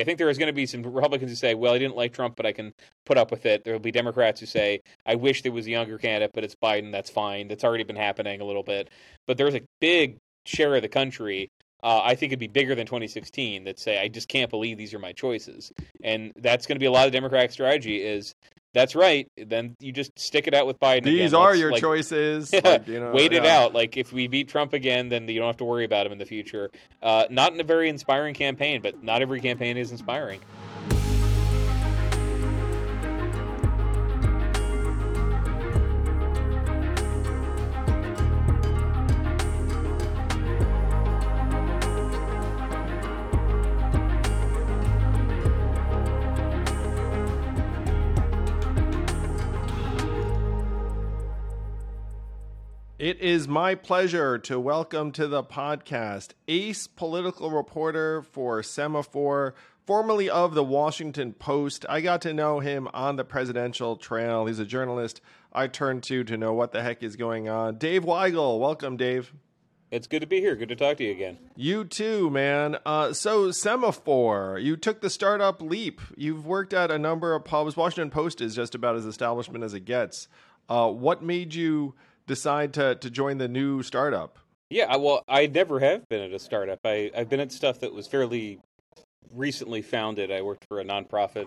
I think there is going to be some Republicans who say, well, I didn't like Trump, but I can put up with it. There will be Democrats who say, I wish there was a younger candidate, but it's Biden. That's fine. That's already been happening a little bit. But there's a big share of the country. Uh, I think it'd be bigger than 2016 that say, I just can't believe these are my choices. And that's going to be a lot of Democratic strategy is that's right. Then you just stick it out with Biden. These again. are your like, choices. Yeah, Like, you know, wait it out. Like if we beat Trump again, then you don't have to worry about him in the future. Uh, not in a very inspiring campaign, but not every campaign is inspiring. It is my pleasure to welcome to the podcast ace political reporter for Semafor, formerly of the Washington Post. I got to know him on the presidential trail. He's a journalist I turn to to know what the heck is going on. Dave Weigel, welcome, Dave. It's good to be here. Good to talk to you again. You too, man. Uh, so, Semafor, you took the startup leap. You've worked at a number of pubs. Washington Post is just about as establishment as it gets. Uh, what made you decide to, to join the new startup? Yeah, well, I never have been at a startup. I, I've been at stuff that was fairly recently founded. I worked for a nonprofit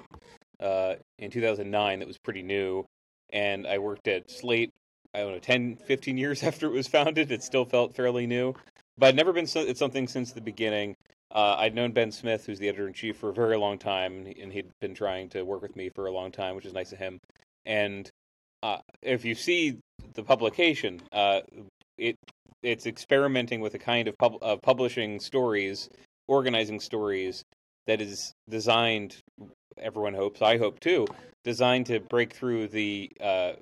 uh, in 2009 that was pretty new, and I worked at Slate. I don't know, 10, 15 years after it was founded. It still felt fairly new, but I'd never been so, at something since the beginning. Uh, I'd known Ben Smith, who's the editor in chief, for a very long time, and he'd been trying to work with me for a long time, which is nice of him. And uh, if you see the publication, uh, it it's experimenting with a kind of pub- uh, publishing stories, organizing stories that is designed. Everyone hopes, I hope too, designed to break through the uh,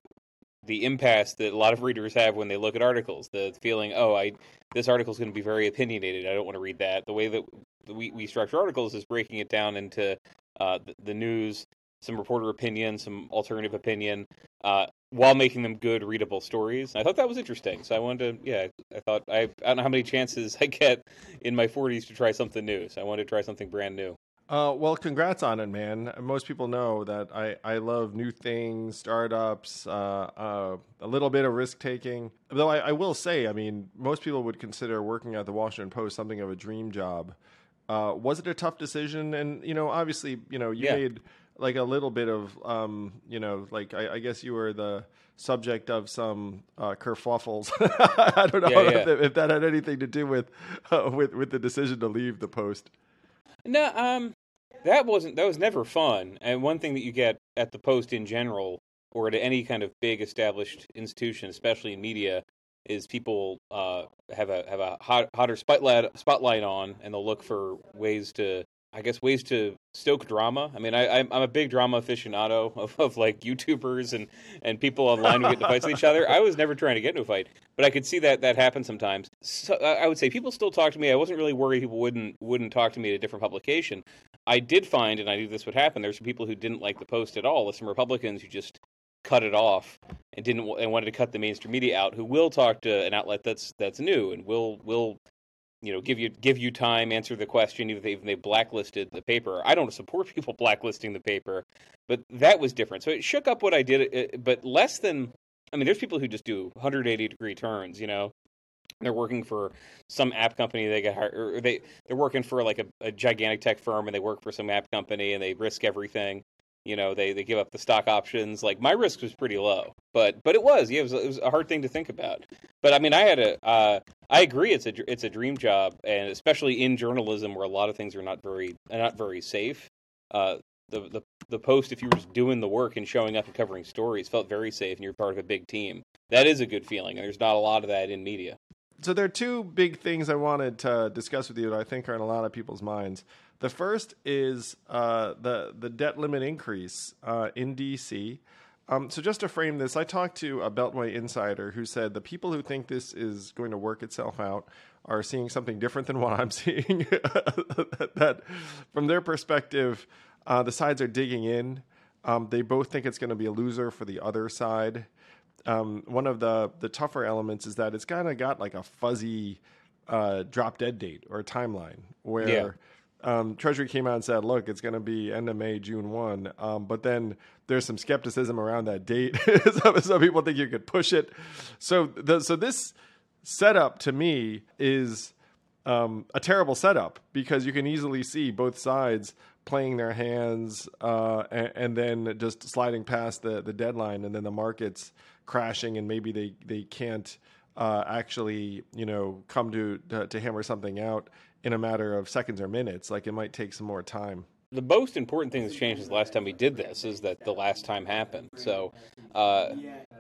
the impasse that a lot of readers have when they look at articles. The feeling, oh, I this article is going to be very opinionated. I don't want to read that. The way that we, we structure articles is breaking it down into uh, the, the news, some reporter opinion, some alternative opinion, uh, while making them good, readable stories. I thought that was interesting. So I wanted to, yeah, I thought I, I don't know how many chances I get in my 40s to try something new. So I wanted to try something brand new. Uh, well, congrats on it, man. Most people know that I, I love new things, startups, uh, uh, a little bit of risk taking. Though I, I will say, I mean, most people would consider working at the Washington Post something of a dream job. Uh, was it a tough decision? And you know, obviously, you know, you Yeah. made like a little bit of, um, you know, like I, I guess you were the subject of some uh, kerfuffles. I don't know Yeah, yeah. If, if that had anything to do with uh, with with the decision to leave the Post. No, um, that wasn't. That was never fun. And one thing that you get at the Post in general, or at any kind of big established institution, especially in media, is people uh, have a have a hot, hotter spotlight spotlight on, and they'll look for ways to, I guess, ways to stoke drama. I mean, I, I'm I'm a big drama aficionado of, of like YouTubers and and people online who get into fights with each other. I was never trying to get into a fight, but I could see that that happen sometimes. So I I would say people still talk to me. I wasn't really worried people wouldn't wouldn't talk to me at a different publication. I did find, and I knew this would happen. There's some people who didn't like the post at all. There's some Republicans who just cut it off and didn't and wanted to cut the mainstream media out. Who will talk to an outlet that's that's new and will will you know give you give you time, answer the question, even if they, blacklisted the paper. I don't support people blacklisting the paper, but that was different. So it shook up what I did, uh, but less than. I mean, there's people who just do 180 degree turns. You know, they're working for some app company they get hired or they they're working for like a, a gigantic tech firm and they work for some app company and they risk everything You know, they they give up the stock options. Like my risk was pretty low, but but it was yeah, it was, it was a hard thing to think about. But I mean, I had a uh, I agree, it's a it's a dream job, and especially in journalism where a lot of things are not very not very safe. Uh, the, the the post if you were just doing the work and showing up and covering stories felt very safe and you're part of a big team that is a good feeling and there's not a lot of that in media so there are two big things i wanted to discuss with you that i think are in a lot of people's minds the first is uh, the the debt limit increase uh, in dc um, so just to frame this i talked to a beltway insider who said the people who think this is going to work itself out are seeing something different than what i'm seeing that from their perspective uh, the sides are digging in. Um, they both think it's going to be a loser for the other side. Um, one of the the tougher elements is that it's kind of got like a fuzzy uh, drop dead date or a timeline where. Um, Treasury came out and said, "Look, it's going to be end of May, June one," um, but then there's some skepticism around that date. some, some people think you could push it. So the, so this setup to me is um, a terrible setup because you can easily see both sides playing their hands uh, and, and, then just sliding past the, the deadline and then the markets crashing and maybe they, they can't uh, actually you know come to, to, to hammer something out in a matter of seconds or minutes like it might take some more time the most important thing that's changed since the last time we did this is that the last time happened. So uh,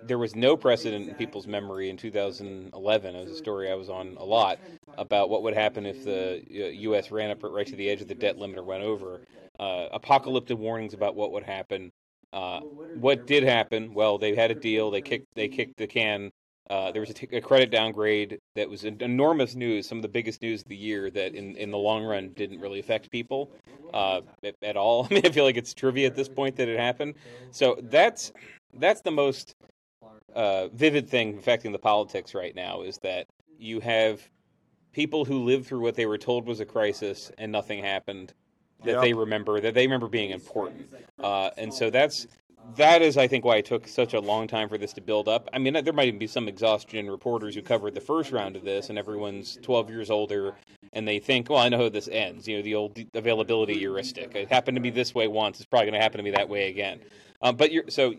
there was no precedent in people's memory in 2011. It was a story I was on a lot about what would happen if the U.S. Uh, ran up right to the edge of the debt limit or went over. Uh, apocalyptic warnings about what would happen. Uh, what did happen? Well, they had a deal. They kicked they kicked the can uh, there was a, t- a credit downgrade that was enormous news, some of the biggest news of the year that in, in the long run didn't really affect people uh, at, at, all. I mean, I feel like it's trivia at this point that it happened. So that's that's the most uh, vivid thing affecting the politics right now is that you have people who lived through what they were told was a crisis and nothing happened that yep. they remember that they remember being important. Uh, and so that's that is, I think, why it took such a long time for this to build up. I mean, there might even be some exhaustion reporters who covered the first round of this, and everyone's 12 years older, and they think, well, I know how this ends. You know, the old availability heuristic. It happened to me this way once; it's probably going to happen to me that way again. Um, but you're so.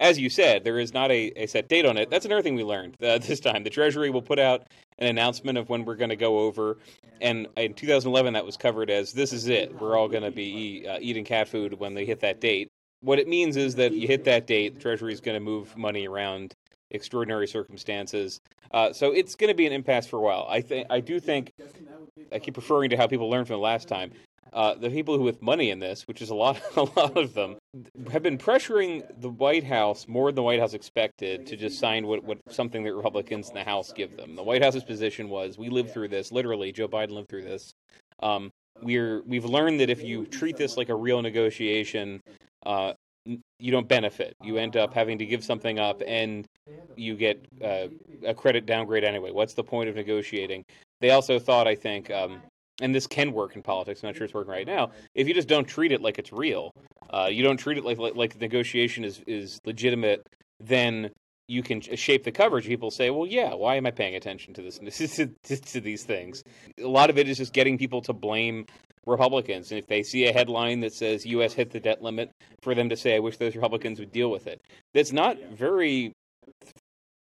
As you said, there is not a, a set date on it. That's another thing we learned uh, this time. The Treasury will put out an announcement of when we're going to go over. And in 2011, that was covered as this is it. We're all going to be uh, eating cat food when they hit that date what it means is that you hit that date, the Treasury is going to move money around extraordinary circumstances. Uh, so it's going to be an impasse for a while. I think I do think I keep referring to how people learned from the last time. Uh, the people who with money in this, which is a lot, a lot of them, have been pressuring the White House more than the White House expected to just sign what, what something that Republicans in the House give them. The White House's position was, we lived through this. Literally, Joe Biden lived through this. Um, we're we've learned that if you treat this like a real negotiation, uh, you don't benefit. You end up having to give something up, and you get uh, a credit downgrade anyway. What's the point of negotiating? They also thought, I think, um, and this can work in politics. I'm not sure it's working right now. If you just don't treat it like it's real, uh, you don't treat it like, like like negotiation is is legitimate, then you can shape the coverage. People say, "Well, yeah, why am I paying attention to this to, to, to these things?" A lot of it is just getting people to blame Republicans. And if they see a headline that says U.S. hit the debt limit, for them to say, I wish those Republicans would deal with it. That's not very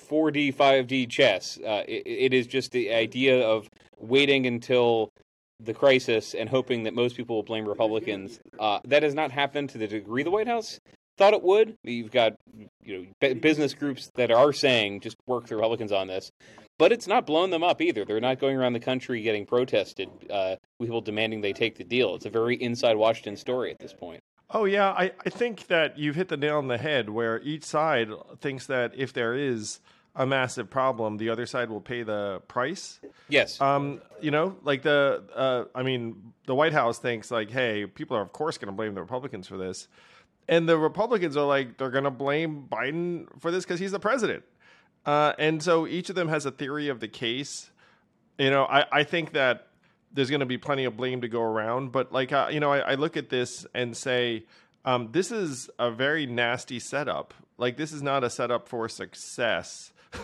4D, 5D chess. Uh, it, it is just the idea of waiting until the crisis and hoping that most people will blame Republicans. Uh, that has not happened to the degree the White House thought it would. You've got you know business groups that are saying just work the Republicans on this, but it's not blown them up either. They're not going around the country getting protested, uh, people demanding they take the deal. It's a very inside Washington story at this point. Oh yeah, I, I think that you've hit the nail on the head. Where each side thinks that if there is a massive problem, the other side will pay the price. Yes. Um, you know, like the, uh, I mean, the White House thinks like, hey, people are of course going to blame the Republicans for this, and the Republicans are like, they're going to blame Biden for this because he's the president. Uh, and so each of them has a theory of the case. You know, I, I think that there's going to be plenty of blame to go around. But like, uh, you know, I, I, look at this and say, um, this is a very nasty setup. Like, this is not a setup for success.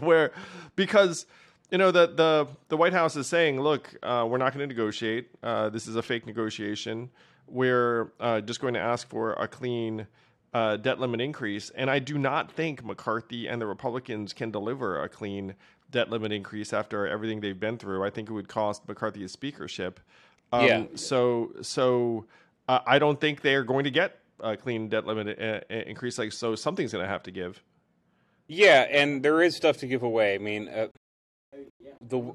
where, because you know the the the White House is saying, look, uh, we're not going to negotiate. Uh, this is a fake negotiation. We're uh, just going to ask for a clean uh, debt limit increase. And I do not think McCarthy and the Republicans can deliver a clean debt limit increase after everything they've been through. I think it would cost McCarthy his speakership. Um, yeah. So so uh, I don't think they are going to get a clean debt limit uh, uh, increase. Like so, something's going to have to give. Yeah, and there is stuff to give away. I mean, uh, the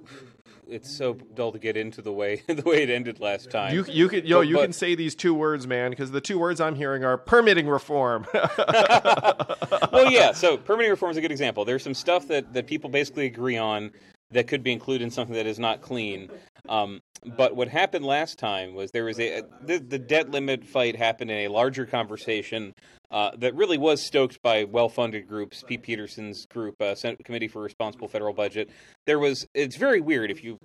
it's so dull to get into the way the way it ended last time. You you can yo but, you but, can say these two words, man, because the two words I'm hearing are permitting reform. well, yeah. So permitting reform is a good example. There's some stuff that that people basically agree on that could be included in something that is not clean. Um, but what happened last time was there was a the, the debt limit fight happened in a larger conversation uh, that really was stoked by well-funded groups. Pete Peterson's group, uh, Senate Committee for Responsible Federal Budget. There was. It's very weird if you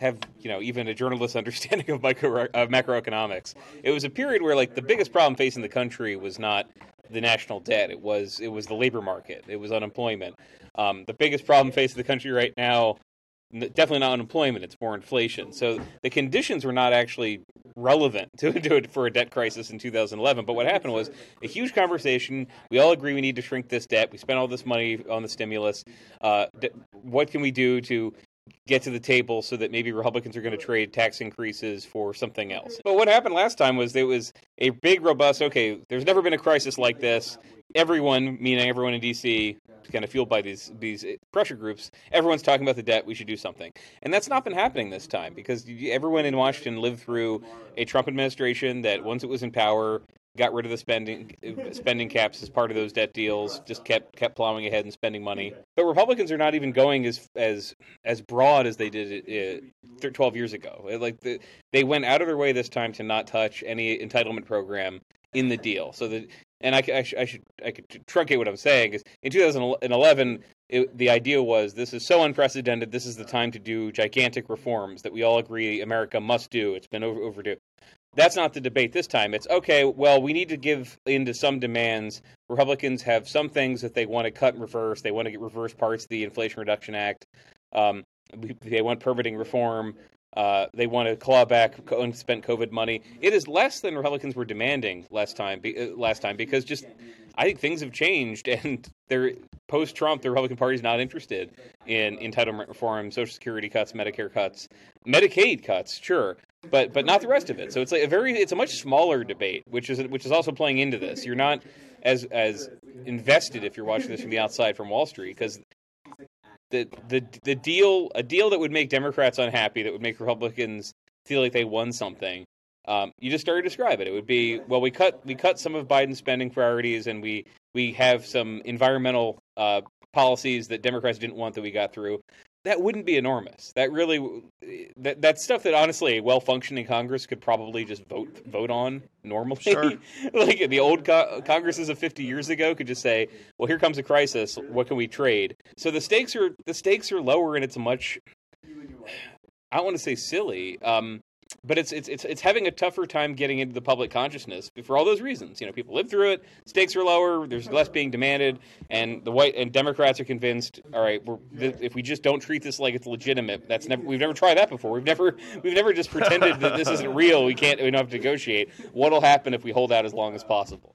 have you know even a journalist's understanding of micro of macroeconomics. It was a period where like the biggest problem facing the country was not the national debt. It was it was the labor market. It was unemployment. Um, the biggest problem facing the country right now definitely not unemployment it's more inflation. So the conditions were not actually relevant to do it for a debt crisis in 2011 but what happened was a huge conversation. We all agree we need to shrink this debt. We spent all this money on the stimulus. Uh, what can we do to get to the table so that maybe Republicans are going to trade tax increases for something else. But what happened last time was there was a big, robust, okay, there's never been a crisis like this. Everyone, meaning everyone in D.C., kind of fueled by these these eh, pressure groups, everyone's talking about the debt. We should do something, and that's not been happening this time because everyone in Washington lived through a Trump administration that once it was in power got rid of the spending spending caps as part of those debt deals, just kept kept plowing ahead and spending money. But Republicans are not even going as as as broad as they did it, uh, 12 years ago. Like the, they went out of their way this time to not touch any entitlement program in the deal. So that and I, I, sh- I, should I could truncate what I'm saying is in 2011 it, the idea was this is so unprecedented. This is the time to do gigantic reforms that we all agree America must do. It's been over, overdue. That's not the debate this time. It's okay. Well, we need to give into some demands. Republicans have some things that they want to cut and reverse. They want to get reverse parts of the Inflation Reduction Act. Um, they want permitting reform. Uh, they want to claw back unspent COVID money. It is less than Republicans were demanding last time. Uh, last time because just I think things have changed, and they're post Trump. The Republican Party is not interested in entitlement reform, Social Security cuts, Medicare cuts, Medicaid cuts, sure, but but not the rest of it. So it's like a very it's a much smaller debate, which is which is also playing into this. You're not as as invested if you're watching this from the outside from Wall Street because the the the deal a deal that would make Democrats unhappy, that would make Republicans feel like they won something. Um, you just started to describe it. It would be well, we cut we cut some of Biden's spending priorities, and we we have some environmental uh, policies that Democrats didn't want that we got through that wouldn't be enormous. That really that that's stuff that honestly a well functioning Congress could probably just vote vote on normally. Sure. like the old co- Congresses of 50 years ago could just say, "Well, here comes a crisis. What can we trade?" So the stakes are the stakes are lower, and it's much. I don't want to say silly. Um, but it's it's it's it's having a tougher time getting into the public consciousness for all those reasons. You know, people live through it. Stakes are lower. There's less being demanded, and the white and Democrats are convinced. All right, if we just don't treat this like it's legitimate, that's never we've never tried that before. We've never we've never just pretended that this isn't real. We can't we don't have to negotiate. What'll happen if we hold out as long as possible?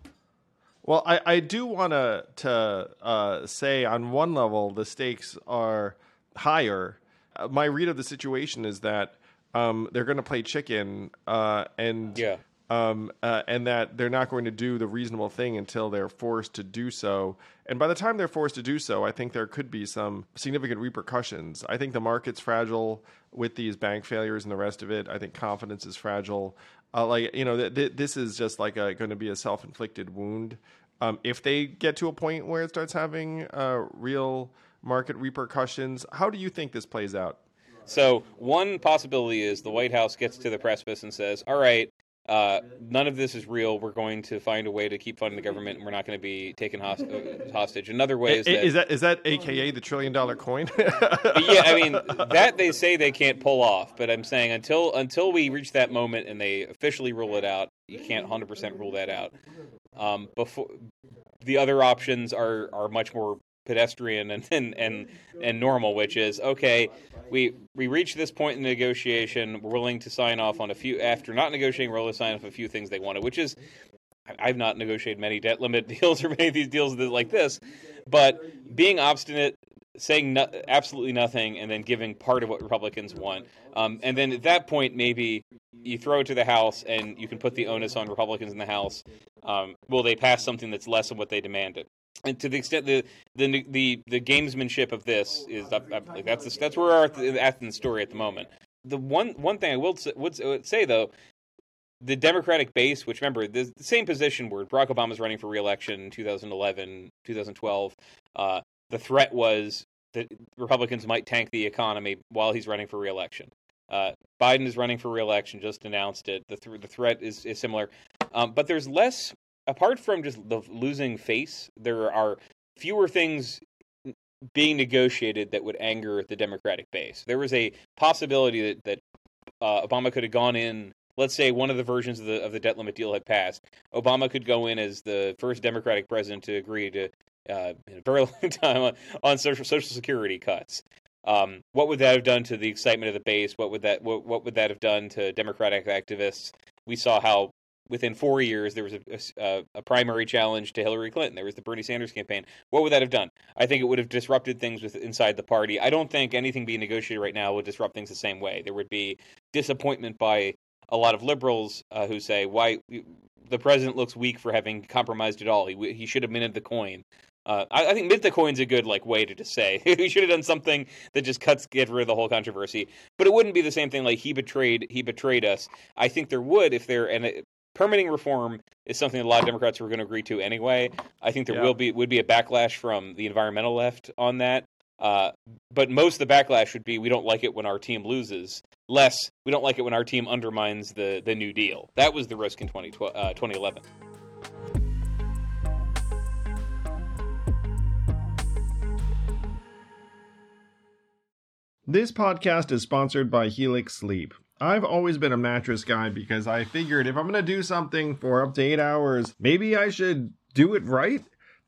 Well, I, I do want to to uh, say on one level the stakes are higher. Uh, my read of the situation is that um, they're going to play chicken, uh, and yeah. Um, uh, and that they're not going to do the reasonable thing until they're forced to do so. And by the time they're forced to do so, I think there could be some significant repercussions. I think the market's fragile with these bank failures and the rest of it. I think confidence is fragile. Uh, like you know, th- th- this is just like going to be a self-inflicted wound. Um, if they get to a point where it starts having uh, real market repercussions, how do you think this plays out? So one possibility is the White House gets to the precipice and says, "All right, uh, none of this is real. We're going to find a way to keep funding the government, and we're not going to be taken host- uh, hostage." Another way is, is that is that AKA the trillion dollar coin? yeah, I mean that they say they can't pull off, but I'm saying until until we reach that moment and they officially rule it out, you can't 100 percent rule that out. Um, before the other options are are much more pedestrian and, and and and normal, which is okay we we reached this point in the negotiation. We're willing to sign off on a few after not negotiating. We're willing to sign off a few things they wanted, which is I've not negotiated many debt limit deals or many of these deals like this, but being obstinate, saying no, absolutely nothing, and then giving part of what Republicans want, um, and then at that point maybe you throw it to the House and you can put the onus on Republicans in the House. Um, will they pass something that's less than what they demanded? And to the extent the the the, the gamesmanship of this is that's that's where we're at in the story at the moment. The one one thing I will would say though the Democratic base, which remember the, the same position where Barack Obama was running for reelection in 2011, 2012, uh, the threat was that Republicans might tank the economy while he's running for reelection. Uh, Biden is running for reelection, just announced it. The, th- the threat is, is similar. Um, but there's less, apart from just the losing face, there are fewer things being negotiated that would anger the Democratic base. There was a possibility that, that uh, Obama could have gone in let's say one of the versions of the of the debt limit deal had passed, Obama could go in as the first Democratic president to agree to uh, in a very long time on, on social social security cuts. Um, what would that have done to the excitement of the base? What would that what, what would that have done to Democratic activists? We saw how within four years there was a, a, a, primary challenge to Hillary Clinton. There was the Bernie Sanders campaign. What would that have done? I think it would have disrupted things with inside the party. I don't think anything being negotiated right now would disrupt things the same way. There would be disappointment by a lot of liberals uh, who say why the president looks weak for having compromised at all. He he should have minted the coin. Uh, I, I, think mint the coin's a good like way to just say he should have done something that just cuts get rid of the whole controversy. But it wouldn't be the same thing like he betrayed he betrayed us. I think there would if there and it, permitting reform is something that a lot of Democrats were going to agree to anyway. I think there yeah. will be would be a backlash from the environmental left on that. Uh, but most of the backlash would be we don't like it when our team loses. Less we don't like it when our team undermines the the New Deal. That was the risk in 2012, uh, 2011. This podcast is sponsored by Helix Sleep. I've always been a mattress guy because I figured if I'm going to do something for up to eight hours, maybe I should do it right.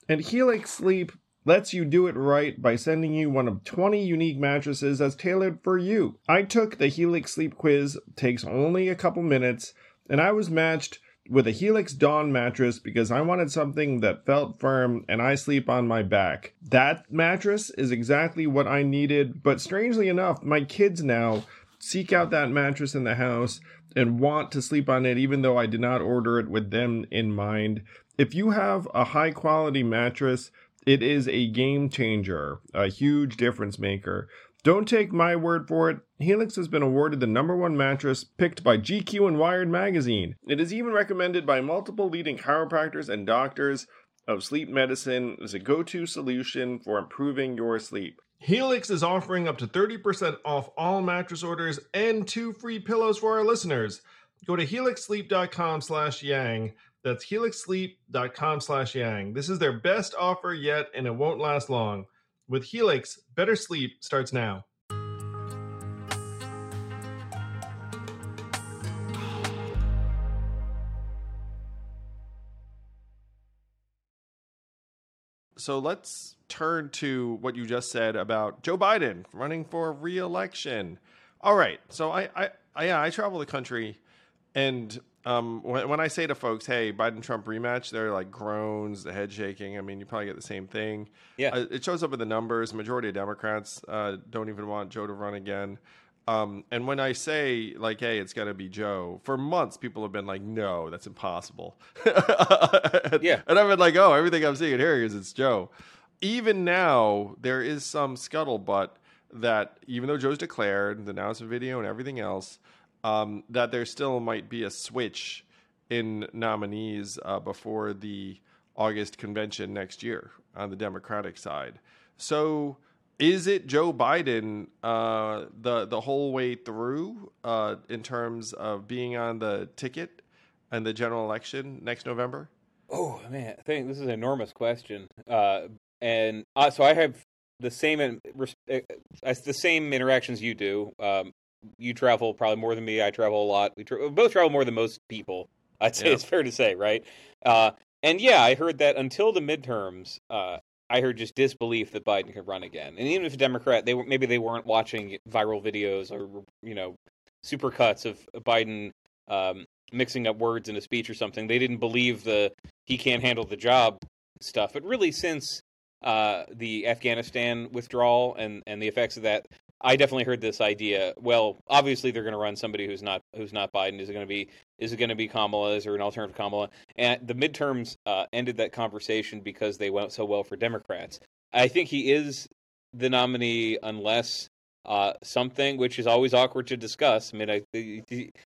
And Helix Sleep lets you do it right by sending you one of 20 unique mattresses that's tailored for you. I took the Helix Sleep Quiz, takes only a couple minutes, and I was matched with a Helix Dawn mattress because I wanted something that felt firm and I sleep on my back. That mattress is exactly what I needed, but strangely enough, my kids now seek out that mattress in the house and want to sleep on it even though I did not order it with them in mind. If you have a high quality mattress it is a game changer, a huge difference maker. Don't take my word for it. Helix has been awarded the number one mattress picked by GQ and Wired magazine. It is even recommended by multiple leading chiropractors and doctors of sleep medicine as a go to solution for improving your sleep. Helix is offering up to 30% off all mattress orders and two free pillows for our listeners. Go to helixsleep.com slash yang that's helixsleep.com slash yang. This is their best offer yet, and it won't last long. With Helix, better sleep starts now. So let's turn to what you just said about Joe Biden running for re-election. All right. So I, I, I yeah, I travel the country and um, when, when I say to folks, "Hey, Biden Trump rematch," they're like groans, the head shaking. I mean, you probably get the same thing. Yeah, uh, it shows up in the numbers. Majority of Democrats uh, don't even want Joe to run again. Um, and when I say like, "Hey, it's going to be Joe," for months people have been like, "No, that's impossible." and, yeah, and I've been like, "Oh, everything I'm seeing here is it's Joe." Even now, there is some scuttlebutt that even though Joe's declared the announcement video and everything else um, that there still might be a switch in nominees uh, before the August convention next year on the Democratic side. So, is it Joe Biden uh, the the whole way through uh, in terms of being on the ticket and the general election next November? Oh man, I think this is an enormous question, uh, and uh, so I have the same uh, the same interactions you do. Um, you travel probably more than me. I travel a lot. We, tra- we both travel more than most people. I'd say yeah. it's fair to say, right? Uh, and yeah, I heard that until the midterms, uh, I heard just disbelief that Biden could run again. And even if a Democrat, they were maybe they weren't watching viral videos or you know supercuts of Biden um, mixing up words in a speech or something. They didn't believe the he can't handle the job stuff. But really, since uh, the Afghanistan withdrawal and and the effects of that, I definitely heard this idea. Well, obviously they're going to run somebody who's not who's not Biden. Is it going to be is it going to be Kamala? Is there an alternative Kamala? And the midterms uh, ended that conversation because they went so well for Democrats. I think he is the nominee unless uh, something which is always awkward to discuss. I mean, I,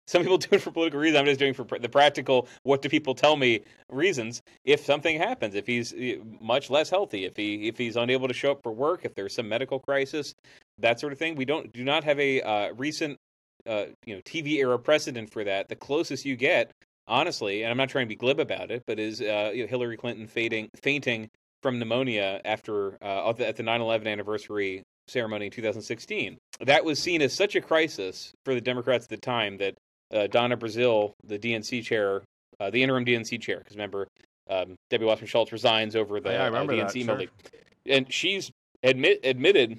some people do it for political reasons. I'm just doing for the practical. What do people tell me? Reasons. If something happens, if he's much less healthy, if he if he's unable to show up for work, if there's some medical crisis, that sort of thing. We don't do not have a uh, recent uh, you know TV era precedent for that. The closest you get, honestly, and I'm not trying to be glib about it, but is uh, you know, Hillary Clinton fainting fainting from pneumonia after uh, at the 9/11 anniversary ceremony in 2016. That was seen as such a crisis for the Democrats at the time that uh, Donna Brazile, the DNC chair, uh, the interim DNC chair, because remember um, Debbie Wasserman Schultz resigns over the yeah, uh, DNC that, sure. and she's admit admitted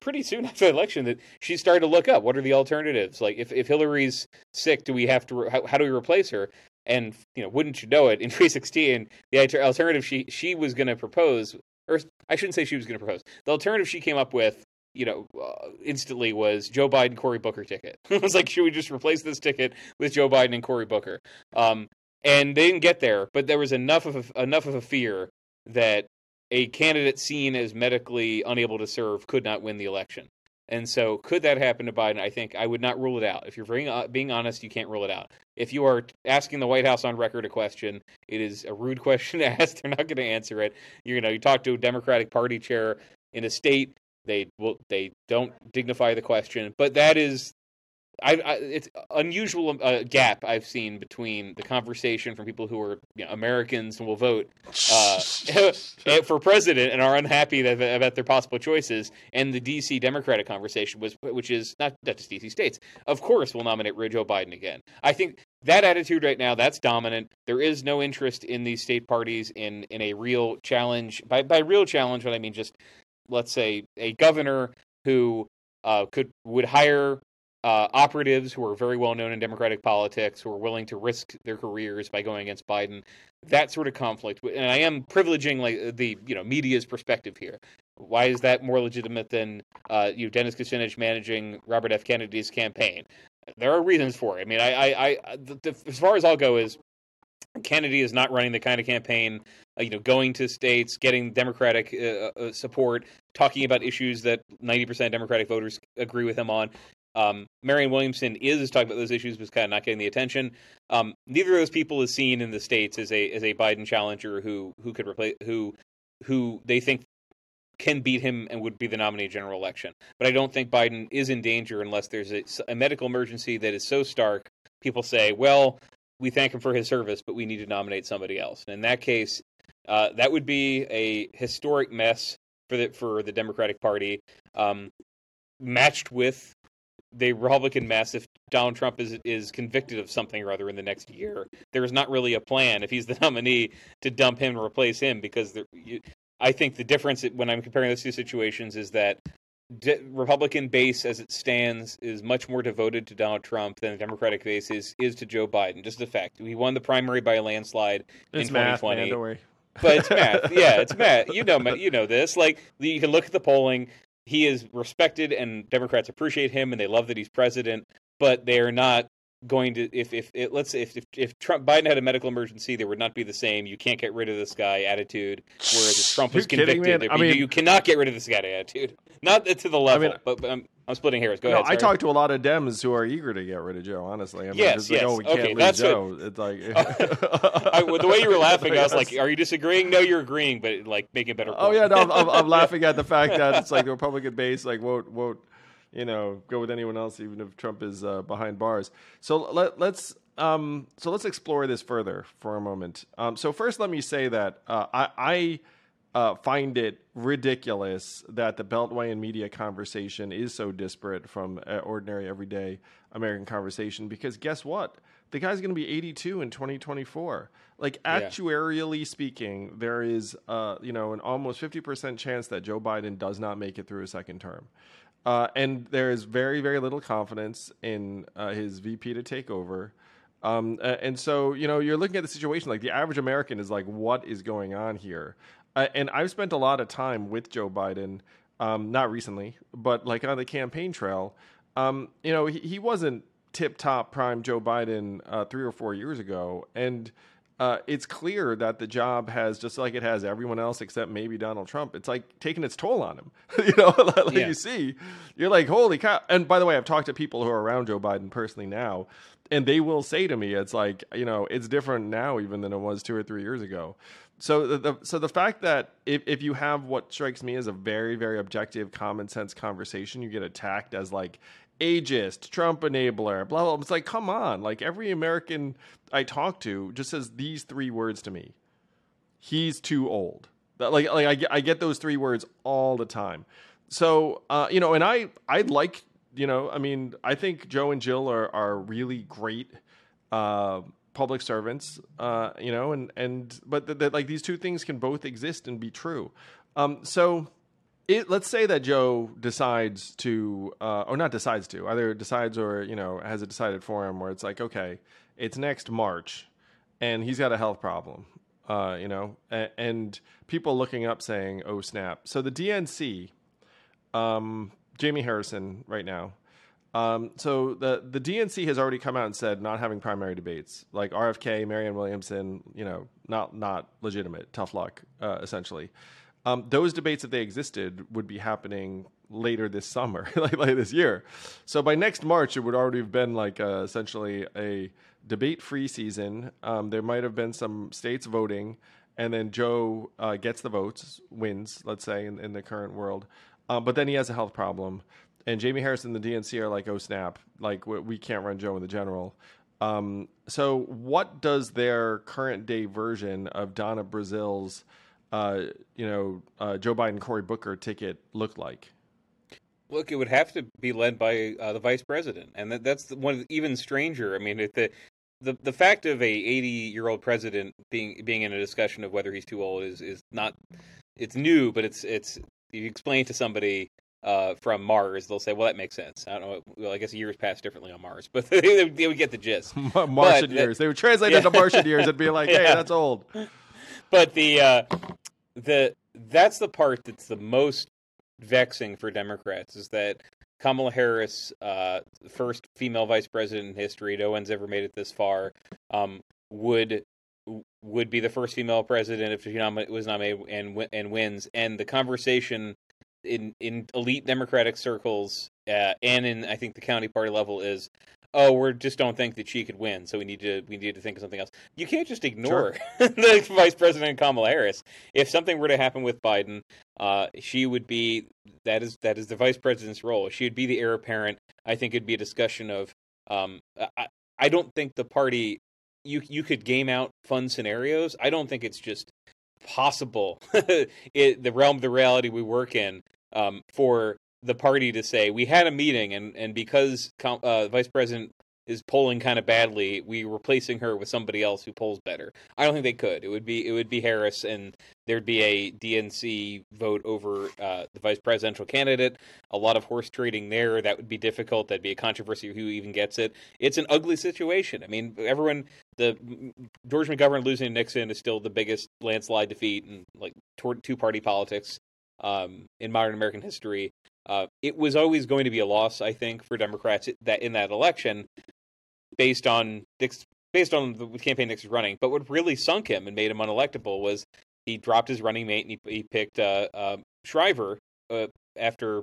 pretty soon after the election that she started to look up what are the alternatives like if, if hillary's sick do we have to re- how, how do we replace her and you know wouldn't you know it in 2016 the alternative she she was going to propose or i shouldn't say she was going to propose the alternative she came up with you know, uh, instantly was Joe Biden Cory Booker ticket. it was like, should we just replace this ticket with Joe Biden and Cory Booker? Um, and they didn't get there, but there was enough of a, enough of a fear that a candidate seen as medically unable to serve could not win the election. And so, could that happen to Biden? I think I would not rule it out. If you're being, uh, being honest, you can't rule it out. If you are asking the White House on record a question, it is a rude question to ask. They're not going to answer it. You know, you talk to a Democratic Party chair in a state they will. They don't dignify the question, but that is, I, I it's unusual uh, gap I've seen between the conversation from people who are you know, Americans and will vote uh, for president and are unhappy that, about their possible choices, and the D.C. Democratic conversation was, which is not, not just D.C. states. Of course, will nominate Joe Biden again. I think that attitude right now that's dominant there is no interest in these state parties in in a real challenge by by real challenge what i mean just let's say a governor who uh, could would hire uh, operatives who are very well known in Democratic politics, who are willing to risk their careers by going against Biden. That sort of conflict, and I am privileging like the you know media's perspective here. Why is that more legitimate than uh, you know, Dennis Kucinich managing Robert F. Kennedy's campaign? There are reasons for it. I mean, I, I, I the, the, as far as I'll go is Kennedy is not running the kind of campaign, uh, you know, going to states, getting Democratic uh, uh, support, talking about issues that 90% Democratic voters agree with him on. Um, Marianne Williamson is talking about those issues, but is kind of not getting the attention. Um, neither of those people is seen in the states as a as a Biden challenger who who could replace who who they think can beat him and would be the nominee general election. But I don't think Biden is in danger unless there's a, a medical emergency that is so stark. People say, well, we thank him for his service, but we need to nominate somebody else. And in that case, uh, that would be a historic mess for the for the Democratic Party, um, matched with the Republican mess if Donald Trump is is convicted of something or other in the next year. There is not really a plan if he's the nominee to dump him and replace him because there, you, I think the difference when I'm comparing those two situations is that de- Republican base as it stands is much more devoted to Donald Trump than the Democratic base is is to Joe Biden. Just the fact he won the primary by a landslide it's in math, 2020. Man, don't worry. but it's math. Yeah, it's math. You know, you know this. Like you can look at the polling. He is respected, and Democrats appreciate him, and they love that he's president. But they are not going to if if it, let's say if, if if Trump Biden had a medical emergency, there would not be the same. You can't get rid of this guy attitude. Whereas if Trump was convicted, I mean, you cannot get rid of this guy attitude. Not to the level, I mean, but, but I'm, I'm, splitting hairs. Go no, ahead. Sorry. I talk to a lot of Dems who are eager to get rid of Joe. Honestly, I mean, yes, yes. Like, oh, we can't okay, lose that's Joe. It's like I, the way you were laughing, I was like, "Are you disagreeing?" No, you're agreeing, but like making better. Oh yeah, no, I'm, I'm, I'm laughing at the fact that it's like the Republican base like won't won't you know go with anyone else even if Trump is uh, behind bars. So let let's um so let's explore this further for a moment. Um, so first, let me say that uh, I. I uh, find it ridiculous that the Beltway and media conversation is so disparate from uh, ordinary, everyday American conversation. Because guess what? the guy's going to be 82 in 2024. Like actuarially yeah. speaking, there is uh, you know an almost 50% chance that Joe Biden does not make it through a second term. Uh, and there is very, very little confidence in uh, his VP to take over. Um, and so, you know, you're looking at the situation like the average American is like, what is going on here? Uh, and I've spent a lot of time with Joe Biden, um, not recently, but like on the campaign trail. Um, you know, he, he wasn't tip top prime Joe Biden uh, three or four years ago. And uh, it's clear that the job has just like it has everyone else except maybe Donald Trump. It's like taking its toll on him. you know, like yeah. you see, you're like, holy cow! And by the way, I've talked to people who are around Joe Biden personally now, and they will say to me, it's like you know, it's different now even than it was two or three years ago. So the, the so the fact that if if you have what strikes me as a very very objective common sense conversation, you get attacked as like ageist, Trump enabler, blah, blah. It's like, come on. Like every American I talk to just says these three words to me. He's too old. Like, like I I get those three words all the time. So, uh, you know, and I, I'd like, you know, I mean, I think Joe and Jill are, are really great, uh, public servants, uh, you know, and, and, but that like these two things can both exist and be true. Um, so, it, let's say that Joe decides to, uh, or not decides to, either decides or you know has it decided for him, where it's like, okay, it's next March, and he's got a health problem, uh, you know, and, and, people looking up saying, oh snap. So the DNC, um, Jamie Harrison, right now. Um, so the the DNC has already come out and said not having primary debates, like RFK, Marianne Williamson, you know, not not legitimate, tough luck, uh, essentially. Um, those debates, if they existed, would be happening later this summer, like, like, this year. So by next March, it would already have been like uh, essentially a debate-free season. Um, there might have been some states voting, and then Joe uh, gets the votes, wins, let's say, in, in the current world. Um, but then he has a health problem, and Jamie Harris and the DNC are like, "Oh snap! Like we, we can't run Joe in the general." Um, so, what does their current day version of Donna Brazile's uh, you know, uh, Joe Biden Cory Booker ticket look like? Look, it would have to be led by uh, the vice president, and that, that's one even stranger. I mean, the the the fact of a 80 year old president being being in a discussion of whether he's too old is is not it's new, but it's it's you explain to somebody uh, from Mars, they'll say, "Well, that makes sense." I don't know. Well, I guess years pass differently on Mars, but they, they would get the gist. Martian but, years. They would translate yeah. into Martian years and be like, "Hey, yeah. that's old." But the uh, the that's the part that's the most vexing for Democrats is that Kamala Harris, uh, first female vice president in history, no one's ever made it this far, um, would would be the first female president if she was nominated and and wins. And the conversation in in elite Democratic circles uh, and in I think the county party level is, oh, we just don't think that she could win, so we need to we need to think of something else. You can't just ignore sure. the Vice President Kamala Harris. If something were to happen with Biden, uh, she would be that is that is the Vice President's role. She would be the heir apparent. I think it'd be a discussion of. Um, I, I don't think the party you you could game out fun scenarios. I don't think it's just possible it, the realm of the reality we work in um, for the party to say we had a meeting and and because uh, vice president is polling kind of badly, we replacing her with somebody else who polls better. I don't think they could. It would be it would be Harris, and there'd be a DNC vote over uh, the vice presidential candidate. A lot of horse trading there. That would be difficult. That'd be a controversy who even gets it. It's an ugly situation. I mean, everyone. The George McGovern losing to Nixon is still the biggest landslide defeat in like two party politics um, in modern American history. Uh, it was always going to be a loss, I think, for Democrats that in that election, based on based on the campaign Nixon was running. But what really sunk him and made him unelectable was he dropped his running mate and he, he picked uh, uh, Shriver uh, after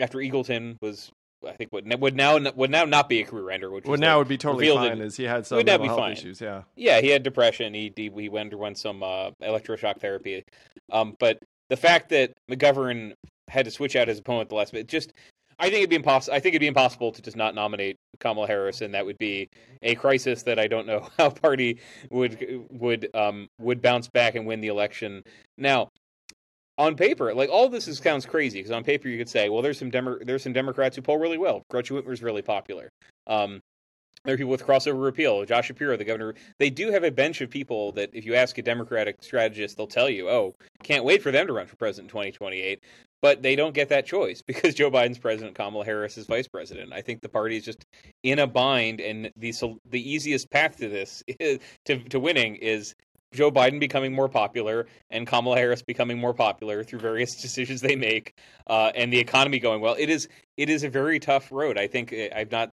after Eagleton was I think would would now would now not be a career ender. Which would now would be totally fine as he had some mental health fine. issues. Yeah, yeah, he had depression. He he, he underwent some uh, electroshock therapy. Um, but the fact that McGovern had to switch out his opponent the last minute. Just, I think it'd be impossible. I think it'd be impossible to just not nominate Kamala Harris, and that would be a crisis that I don't know how party would would um would bounce back and win the election. Now, on paper, like all this is, sounds crazy because on paper you could say, well, there's some Demo- there's some Democrats who poll really well. Gretchen Whitmer's really popular. Um, There are people with crossover repeal. Josh Shapiro, the governor. They do have a bench of people that, if you ask a Democratic strategist, they'll tell you, "Oh, can't wait for them to run for president in 2028." But they don't get that choice because Joe Biden's president, Kamala Harris is vice president. I think the party is just in a bind, and the the easiest path to this is, to to winning is Joe Biden becoming more popular and Kamala Harris becoming more popular through various decisions they make, uh, and the economy going well. It is it is a very tough road. I think eh, I've not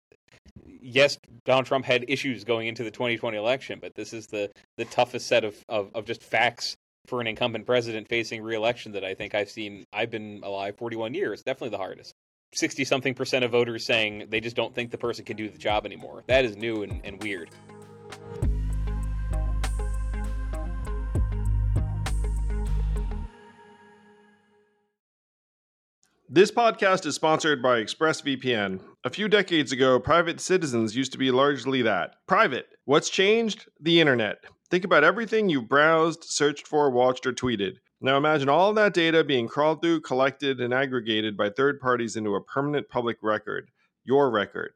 yes, Donald Trump had issues going into the 2020 election, but this is the the toughest set of, of, of just facts for an incumbent president facing reelection that I think I've seen. I've been alive 41 years. Definitely the hardest. 60 something percent of voters saying they just don't think the person can do the job anymore. That is new and, and weird. This podcast is sponsored by ExpressVPN. A few decades ago, private citizens used to be largely that private. What's changed? The internet. Think about everything you browsed, searched for, watched, or tweeted. Now imagine all that data being crawled through, collected, and aggregated by third parties into a permanent public record your record.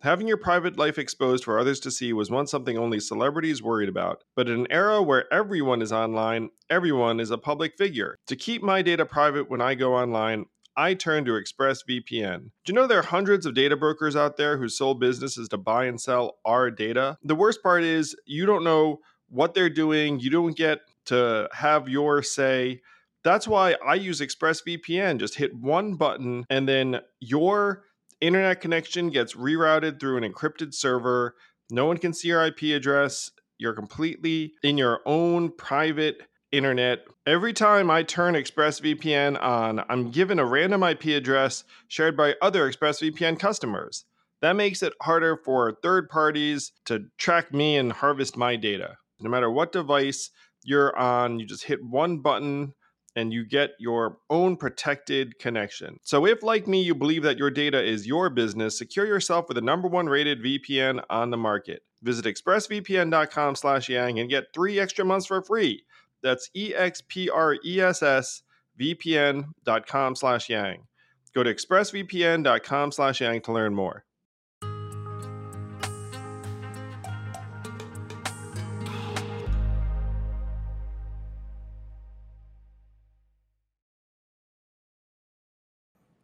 Having your private life exposed for others to see was once something only celebrities worried about. But in an era where everyone is online, everyone is a public figure. To keep my data private when I go online, I turn to ExpressVPN. Do you know there are hundreds of data brokers out there whose sole business is to buy and sell our data? The worst part is you don't know what they're doing, you don't get to have your say. That's why I use ExpressVPN. Just hit one button and then your internet connection gets rerouted through an encrypted server. No one can see your IP address. You're completely in your own private internet. Every time I turn ExpressVPN on, I'm given a random IP address shared by other ExpressVPN customers. That makes it harder for third parties to track me and harvest my data. No matter what device you're on, you just hit one button and you get your own protected connection. So if like me you believe that your data is your business, secure yourself with the number one rated VPN on the market. Visit expressvpn.com slash yang and get 3 extra months for free. That's expressvpn.com slash yang. Go to expressvpn.com slash yang to learn more.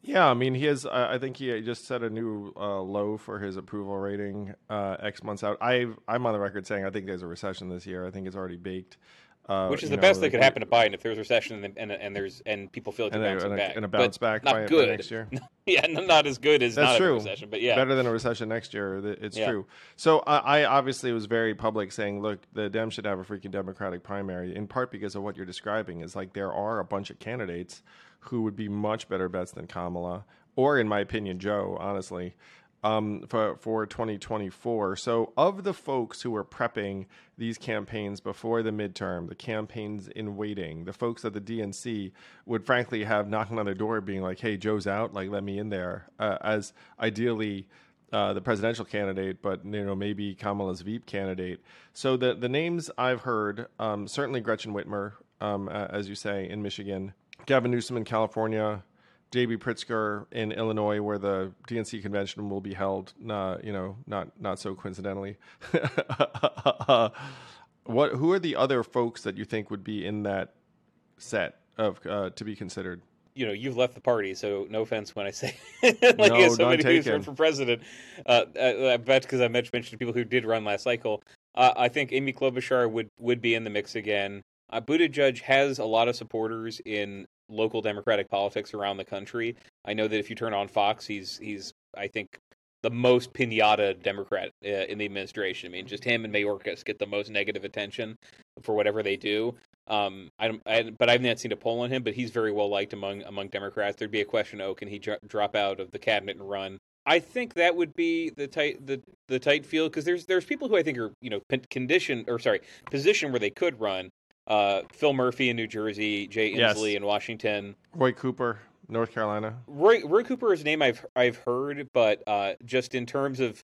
Yeah, I mean, he has. Uh, I think he just set a new uh, low for his approval rating uh, X months out. I I'm on the record saying I think there's a recession this year. I think it's already baked. Uh, Which is the know, best that could happen to Biden if there's a recession and and, and there's and people feel like they're bouncing and a, back and a bounce but back not by, good by next year. yeah, not as good as That's not true. a recession, but yeah, better than a recession next year. It's yeah. true. So I, I obviously was very public saying, look, the Dems should have a freaking Democratic primary, in part because of what you're describing. Is like there are a bunch of candidates who would be much better bets than Kamala, or in my opinion, Joe. Honestly, um, for for 2024. So, of the folks who are prepping these campaigns before the midterm, the campaigns in waiting, the folks at the DNC would frankly have knocking on their door, being like, "Hey, Joe's out. Like, let me in there." Uh, as ideally. Uh, the presidential candidate, but you know maybe Kamala's Veep candidate. So the the names I've heard, um, certainly Gretchen Whitmer, um, as you say in Michigan, Gavin Newsom in California, JB Pritzker in Illinois, where the DNC convention will be held. Uh, you know, not not so coincidentally. what? Who are the other folks that you think would be in that set of uh, to be considered? You know, you've left the party, so no offense when I say like no, somebody who's run for president. Uh, I bet because I mentioned people who did run last cycle. Uh, I think Amy Klobuchar would would be in the mix again. Uh, Buttigieg has a lot of supporters in local Democratic politics around the country. I know that if you turn on Fox, he's he's I think the most pinata Democrat uh, in the administration. I mean, just him and Mayorkas get the most negative attention for whatever they do. Um, I, I, but I've not seen a poll on him, but he's very well liked among among Democrats. There'd be a question: Oh, can he dr- drop out of the cabinet and run? I think that would be the tight the the tight field because there's there's people who I think are you know condition or sorry position where they could run, uh, Phil Murphy in New Jersey, Jay Inslee yes. in Washington, Roy Cooper, North Carolina. Roy Roy Cooper is a name I've I've heard, but uh, just in terms of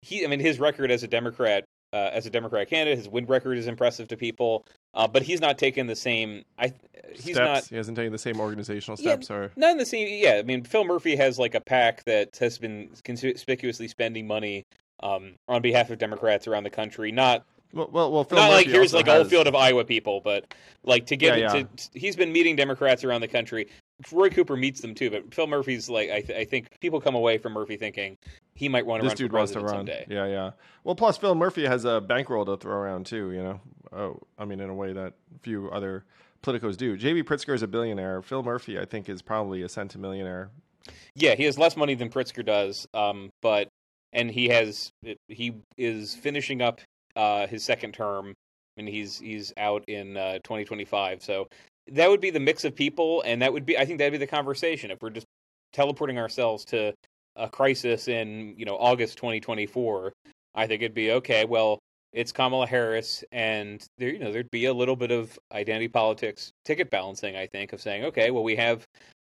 he, I mean, his record as a Democrat uh, as a Democrat candidate, his win record is impressive to people. Uh, but he's not taken the same. I he's steps. not. He hasn't taken the same organizational steps. Yeah, or none the same. Yeah, I mean, Phil Murphy has like a pack that has been conspicuously spending money um, on behalf of Democrats around the country. Not well, well, well Phil not Murphy like here's like a has- whole field of Iowa people, but like to get Yeah, yeah. to he's been meeting Democrats around the country. Roy Cooper meets them too, but Phil Murphy's like I, th- I think people come away from Murphy thinking he might want to this run for dude wants to run. someday. Yeah, yeah. Well, plus Phil Murphy has a bankroll to throw around too. You know, oh, I mean, in a way that few other politicos do. J.B. Pritzker is a billionaire. Phil Murphy, I think, is probably a centimillionaire. Yeah, he has less money than Pritzker does, um, but and he has he is finishing up uh, his second term, and he's he's out in uh, 2025. So that would be the mix of people, and that would be I think that'd be the conversation if we're just teleporting ourselves to a crisis in you know August 2024. I think it'd be okay. Well, it's Kamala Harris, and there you know there'd be a little bit of identity politics, ticket balancing. I think of saying okay, well we have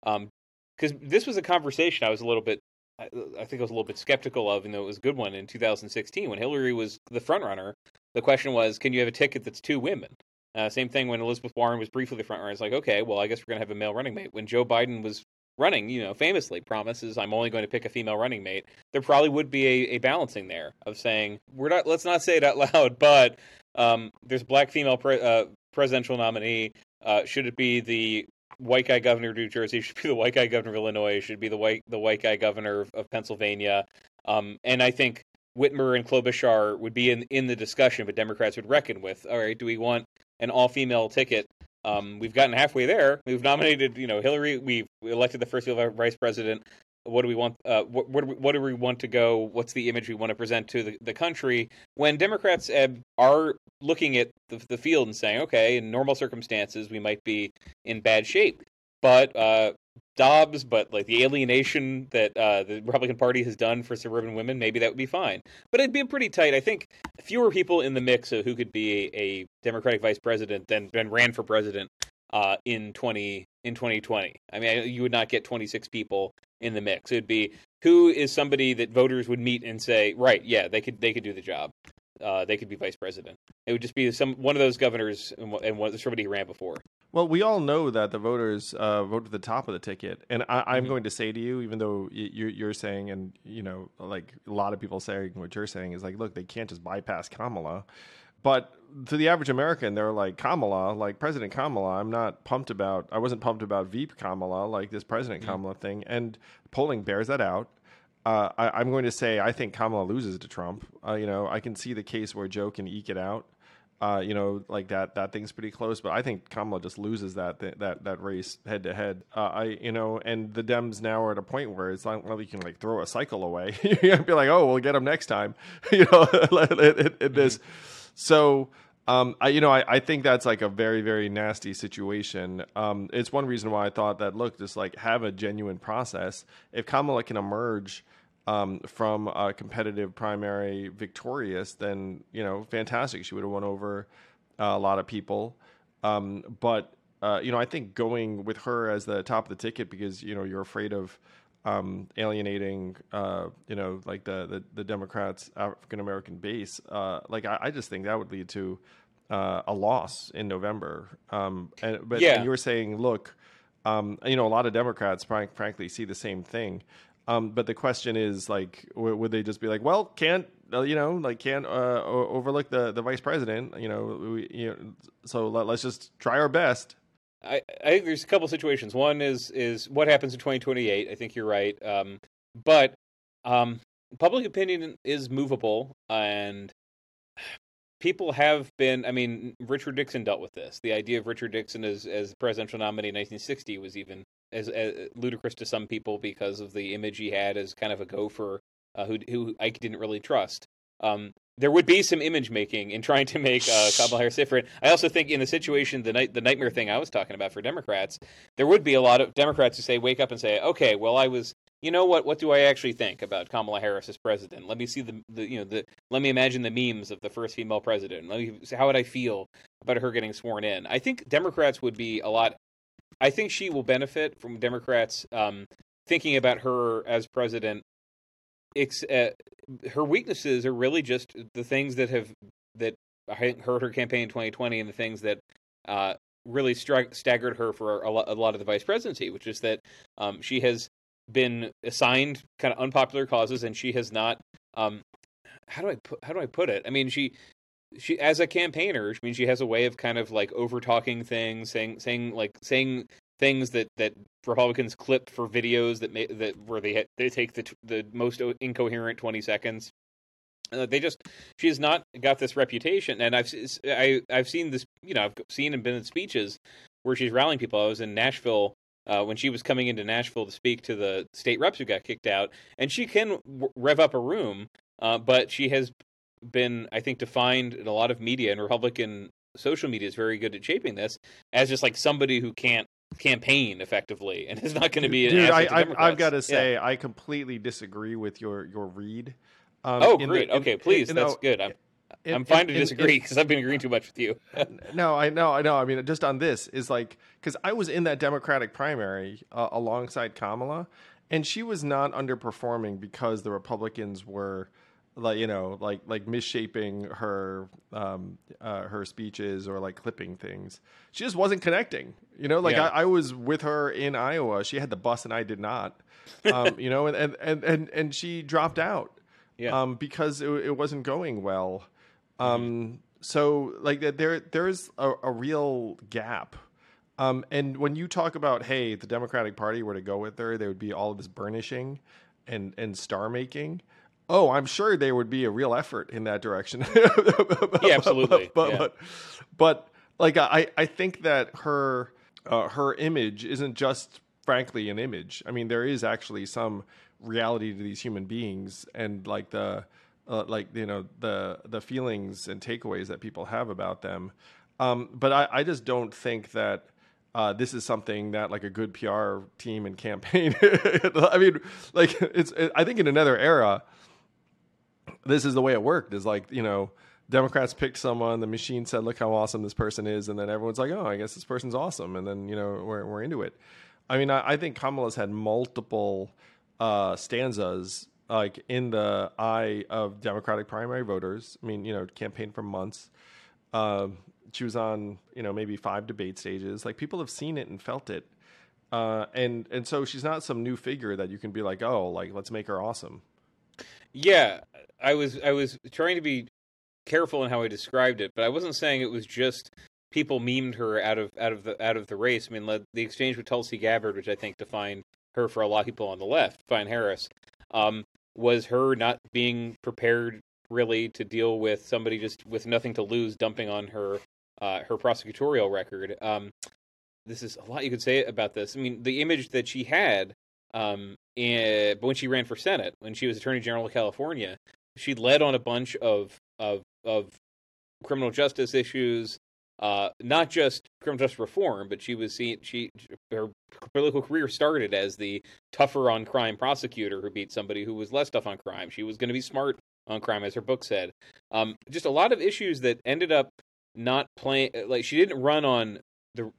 um, because this was a conversation I was a little bit, I, think I was a little bit skeptical of, even though it was a good one in 2016 when Hillary was the front runner. The question was, can you have a ticket that's two women? Uh, same thing when Elizabeth Warren was briefly the front runner. It's like, okay, well, I guess we're going to have a male running mate. When Joe Biden was running, you know, famously promises, I'm only going to pick a female running mate. There probably would be a, a balancing there of saying, we're not, let's not say it out loud, but um, there's a black female pre- uh, presidential nominee. Uh, should it be the white guy governor of New Jersey should be the white guy governor of Illinois, should be the white the white guy governor of, of Pennsylvania. Um, and I think Whitmer and Klobuchar would be in, in the discussion, but Democrats would reckon with, all right, do we want an all female ticket? Um, we've gotten halfway there. We've nominated, you know, Hillary. We've elected the first female vice president. What do we want? Uh, what, what, do we, what do we want to go? What's the image we want to present to the, the country? When Democrats uh, are looking at the, the field and saying, okay, in normal circumstances, we might be in bad shape. But uh, Dobbs, but like the alienation that uh, the Republican Party has done for suburban women, maybe that would be fine. But it'd be pretty tight. I think fewer people in the mix of who could be a, a Democratic vice president than, than ran for president uh, in twenty in 2020. I mean, you would not get 26 people in the mix. It'd be who is somebody that voters would meet and say, right, yeah, they could they could do the job. Uh, they could be vice president. It would just be some one of those governors and, and one, somebody who ran before. Well, we all know that the voters uh, vote at the top of the ticket, and I, I'm Mhm. going to say to you, even though you're, you're saying, and you know, like a lot of people saying what you're saying is like, look, they can't just bypass Kamala. But to the average American, they're like Kamala, like President Kamala. I'm not pumped about. I wasn't pumped about Veep Kamala, like this President Mhm. Kamala thing, and polling bears that out. Uh, I, I'm going to say I think Kamala loses to Trump. Uh, you know, I can see the case where Joe can eke it out. Uh, you know, like that that thing's pretty close, but I think Kamala just loses that that that race head to head. I you know, and the Dems now are at a point where it's not like you can like throw a cycle away. You're gonna be like, oh, we'll get them next time. you know, it, it, it, this. So. Um, I, you know, I, I think that's like a very, very nasty situation. Um, it's one reason why I thought that, look, just like have a genuine process. If Kamala can emerge um, from a competitive primary victorious, then, you know, fantastic. She would have won over uh, a lot of people. Um, but, uh, you know, I think going with her as the top of the ticket because, you know, you're afraid of um, alienating, uh, you know, like the, the, the Democrats' African American base. Uh, like, I, I just think that would lead to uh, a loss in November. Um, and, but Yeah. you were saying, look, um, you know, a lot of Democrats, frank, frankly, see the same thing. Um, but the question is, like, w- would they just be like, well, can't uh, you know, like, can't uh, o- overlook the the vice president? You know, we, you know so let, let's just try our best. I, I think there's a couple situations. One is is what happens in 2028. I think you're right, um, but um, public opinion is movable, and people have been. I mean, Richard Nixon dealt with this. The idea of Richard Nixon as as presidential nominee in 1960 was even as, as ludicrous to some people because of the image he had as kind of a gopher uh, who who Ike didn't really trust. Um, there would be some image making in trying to make uh, Kamala Harris different. I also think in the situation, the night, the nightmare thing I was talking about for Democrats, there would be a lot of Democrats who say, wake up and say, okay, well, I was, you know what, what do I actually think about Kamala Harris as president? Let me see the, the you know, the, let me imagine the memes of the first female president. Let me, how would I feel about her getting sworn in? I think Democrats would be a lot. I think she will benefit from Democrats um, thinking about her as president ex- uh, her weaknesses are really just the things that have that hurt her campaign in 2020 and the things that uh, really staggered her for a lot, a lot of the vice presidency, which is that um, she has been assigned kind of unpopular causes and she has not um, how do I put how do I put it? I mean, she she as a campaigner, I mean, she has a way of kind of like over talking things, saying saying like saying things that that Republicans clip for videos that may, that where they they take the the most incoherent twenty seconds. Uh, they just she has not got this reputation, and I've I I've seen this you know I've seen and been in speeches where she's rallying people. I was in Nashville uh, when she was coming into Nashville to speak to the state reps who got kicked out, and she can rev up a room, uh, but she has been, I think, defined in a lot of media and Republican social media is very good at shaping this as just like somebody who can't campaign effectively and it's not going to be. Dude, I, have got to say, yeah. I completely disagree with your your read. Um, oh, great. The, in, okay, please. In, that's good. I'm, in, I'm fine to disagree because I've been agreeing too much with you. no, I know, I know. I mean, just on this is like because I was in that Democratic primary uh, alongside Kamala, and she was not underperforming because the Republicans were like you know like like misshaping her um uh, her speeches or like clipping things she just wasn't connecting you know like yeah. I, I, was with her in iowa she had the bus and i did not um you know and and and and, and she dropped out yeah. um because it, it wasn't going well um mm-hmm. so like there there's a, a real gap um, and when you talk about, hey, the Democratic Party were to go with her, there would be all of this burnishing and and star making. Oh, I'm sure there would be a real effort in that direction. yeah, absolutely. But, yeah. but, but like I, I think that her uh, her image isn't just frankly an image. I mean, there is actually some reality to these human beings and like the uh, like you know the the feelings and takeaways that people have about them. Um, but I, I just don't think that uh, this is something that like a good PR team and campaign. I mean, like it's. It, I think in another era, this is the way it worked. Is like you know, Democrats picked someone, the machine said, "Look how awesome this person is," and then everyone's like, "Oh, I guess this person's awesome," and then you know we're we're into it. I mean, I, I think Kamala's had multiple uh, stanzas like in the eye of Democratic primary voters. I mean, you know, campaigned for months. Uh, she was on, you know, maybe five debate stages. Like people have seen it and felt it. Uh, and and so she's not some new figure that you can be like, oh, like let's make her awesome. Yeah, I was I was trying to be careful in how I described it, but I wasn't saying it was just people memed her out of out of the out of the race. I mean, the exchange with Tulsi Gabbard, which I think defined her for a lot of people on the left, Fine Harris, um, was her not being prepared really to deal with somebody just with nothing to lose dumping on her uh, her prosecutorial record. Um, this is a lot you could say about this. I mean, the image that she had um, in, when she ran for Senate, when she was Attorney General of California, she led on a bunch of of of criminal justice issues, uh, not just criminal justice reform, but she was seen. She her political career started as the tougher on crime prosecutor who beat somebody who was less tough on crime. She was going to be smart on crime, as her book said. Um, just a lot of issues that ended up not playing. Like she didn't run on the.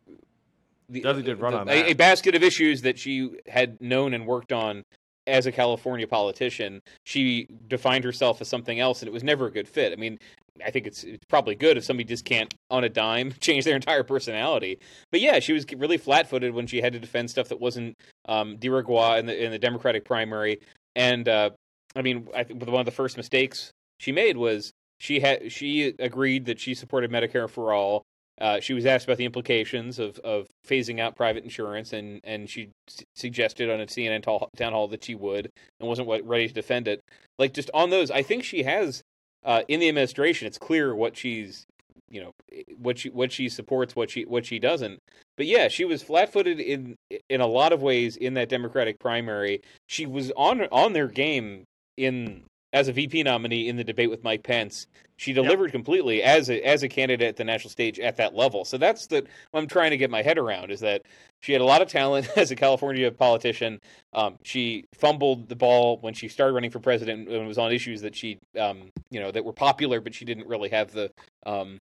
The, did run the, on a, a, basket of issues that she had known and worked on as a California politician, she defined herself as something else, and it was never a good fit. I mean, I think it's, it's probably good if somebody just can't, on a dime, change their entire personality. But yeah, she was really flat-footed when she had to defend stuff that wasn't um, de rigueur in the in the Democratic primary. And uh, I mean, I think one of the first mistakes she made was she had she agreed that she supported Medicare for all, uh, she was asked about the implications of, of phasing out private insurance, and, and she s- suggested on a CNN town hall that she would, and wasn't ready to defend it. Like just on those, I think she has uh, in the administration. It's clear what she's, you know, what she what she supports, what she what she doesn't. But yeah, she was flat footed in in a lot of ways in that Democratic primary. She was on on their game in as a VP nominee in the debate with Mike Pence. She delivered yep. completely as a as a candidate at the national stage at that level. So that's the what I'm trying to get my head around is that she had a lot of talent as a California politician. Um, she fumbled the ball when she started running for president when it was on issues that she um, you know that were popular, but she didn't really have the um,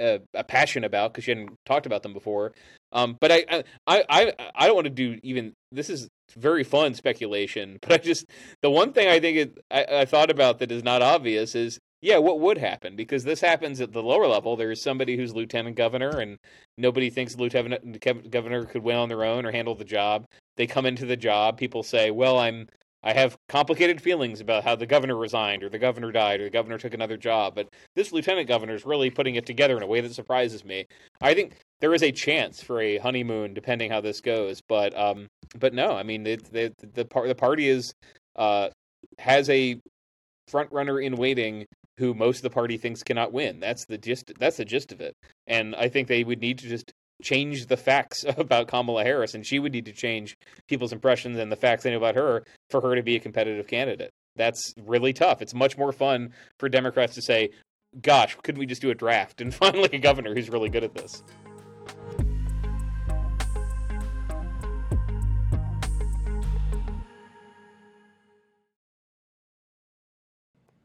a, a passion about because she hadn't talked about them before. Um, but I, I, I, I don't want to do even. This is very fun speculation, but I just the one thing I think it, I, I thought about that is not obvious is yeah, what would happen? Because this happens at the lower level. There's somebody who's lieutenant governor, and nobody thinks lieutenant governor could win on their own or handle the job. They come into the job. People say, "Well, I'm I have complicated feelings about how the governor resigned, or the governor died, or the governor took another job. But this lieutenant governor is really putting it together in a way that surprises me. I think there is a chance for a honeymoon, depending how this goes. But um, but no, I mean, the the the, the party is uh has a front runner in waiting who most of the party thinks cannot win. That's the gist. That's the gist of it. And I think they would need to just change the facts about Kamala Harris, and she would need to change people's impressions and the facts they know about her for her to be a competitive candidate. That's really tough. It's much more fun for Democrats to say, "Gosh, couldn't we just do a draft and finally a governor who's really good at this?"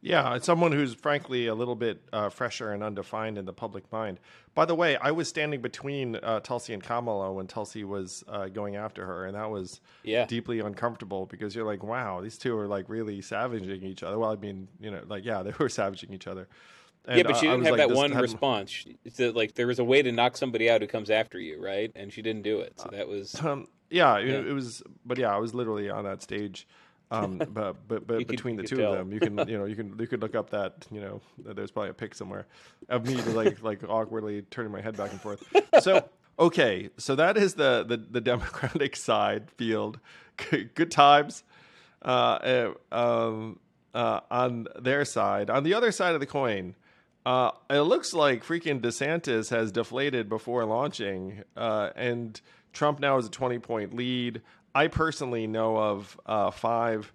Yeah, it's someone who's frankly a little bit uh, fresher and undefined in the public mind. By the way, I was standing between uh, Tulsi and Kamala when Tulsi was uh, going after her, and that was yeah. deeply uncomfortable because you're like, wow, these two are like really savaging each other. Well, I mean, you know, like yeah, they were savaging each other. And yeah, but she didn't have like, that one response. It's like there was a way to knock somebody out who comes after you, right? And she didn't do it. So that was um, yeah, yeah. It, it was. But yeah, I was literally on that stage um, but but but between could, the two tell. of them, you can you know you can you could look up that you know there's probably a pic somewhere of me like like awkwardly turning my head back and forth. So okay, so that is the the, the Democratic side field. Good times uh, eh, um, uh, on their side. On the other side of the coin. Uh, it looks like freaking DeSantis has deflated before launching, uh, and Trump now has a 20 point lead. I personally know of uh, five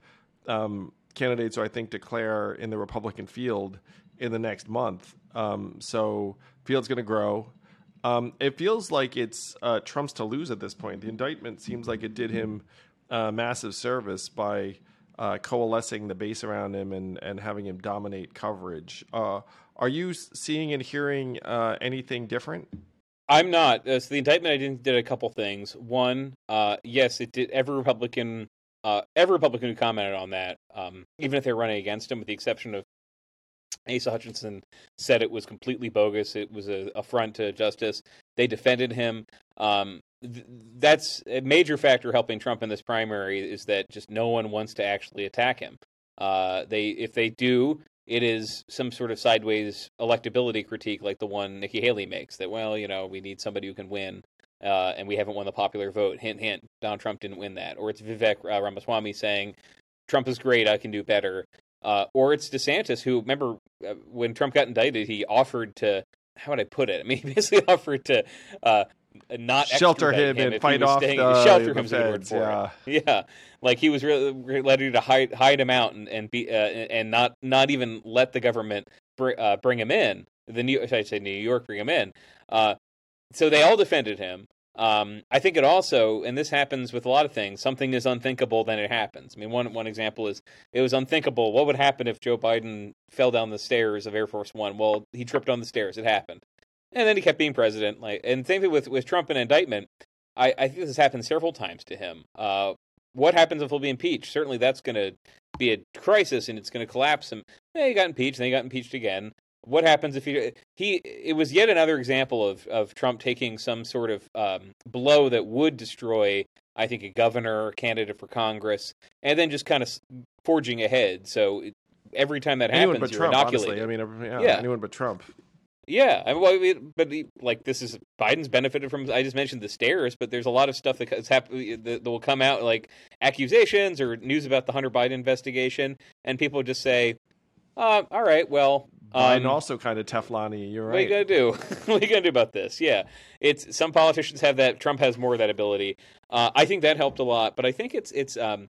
um, candidates who I think declare in the Republican field in the next month. Um, so field's going to grow. Um, it feels like it's uh, Trump's to lose at this point. The indictment seems like it did him uh, massive service by uh, coalescing the base around him and, and having him dominate coverage. Uh, are you seeing and hearing uh, anything different? I'm not. Uh, so the indictment I did, did a couple things. One, uh, yes, it did. Every Republican, uh, every Republican who commented on that, um, even if they're running against him, with the exception of Asa Hutchinson, said it was completely bogus. It was a affront to justice. They defended him. Um, th- that's a major factor helping Trump in this primary is that just no one wants to actually attack him. Uh, they, if they do, it is some sort of sideways electability critique like the one Nikki Haley makes that, well, you know, we need somebody who can win, uh, and we haven't won the popular vote. Hint, hint, Donald Trump didn't win that. Or it's Vivek uh, Ramaswamy saying, Trump is great, I can do better. Uh, or it's DeSantis, who, remember, uh, when Trump got indicted, he offered to, how would I put it? I mean, he basically offered to uh, not shelter him, him and fight off staying, the, shelter the him feds, yeah. Yeah, like he was really ready to hide hide him out and and be uh, and not not even let the government br- uh, bring him in. The New I say New York bring him in. Uh, so they all defended him. Um, I think it also, and this happens with a lot of things. Something is unthinkable, then it happens. I mean, one one example is it was unthinkable. What would happen if Joe Biden fell down the stairs of Air Force One? Well, he tripped on the stairs. It happened and then he kept being president. Like, and same thing with with Trump and indictment. I, I think this has happened several times to him. Uh, what happens if he'll be impeached? Certainly, that's going to be a crisis, and it's going to collapse him. Eh, he got impeached, then he got impeached again. What happens if he he? It was yet another example of of Trump taking some sort of um, blow that would destroy, I think, a governor, candidate for Congress, and then just kind of forging ahead. So every time that anyone happens, but you're Trump, inoculated. Honestly. I mean, yeah, yeah, anyone but Trump. Yeah, I mean, well, but like this is Biden's benefited from. I just mentioned the stairs, but there's a lot of stuff that's happening that, that will come out, like accusations or news about the Hunter Biden investigation, and people just say, uh, "All right, well." Biden um, also kind of Teflon You're right. What are you gonna do? what are you gonna do about this? Yeah, it's some politicians have that. Trump has more of that ability. Uh, I think that helped a lot, but I think it's it's um,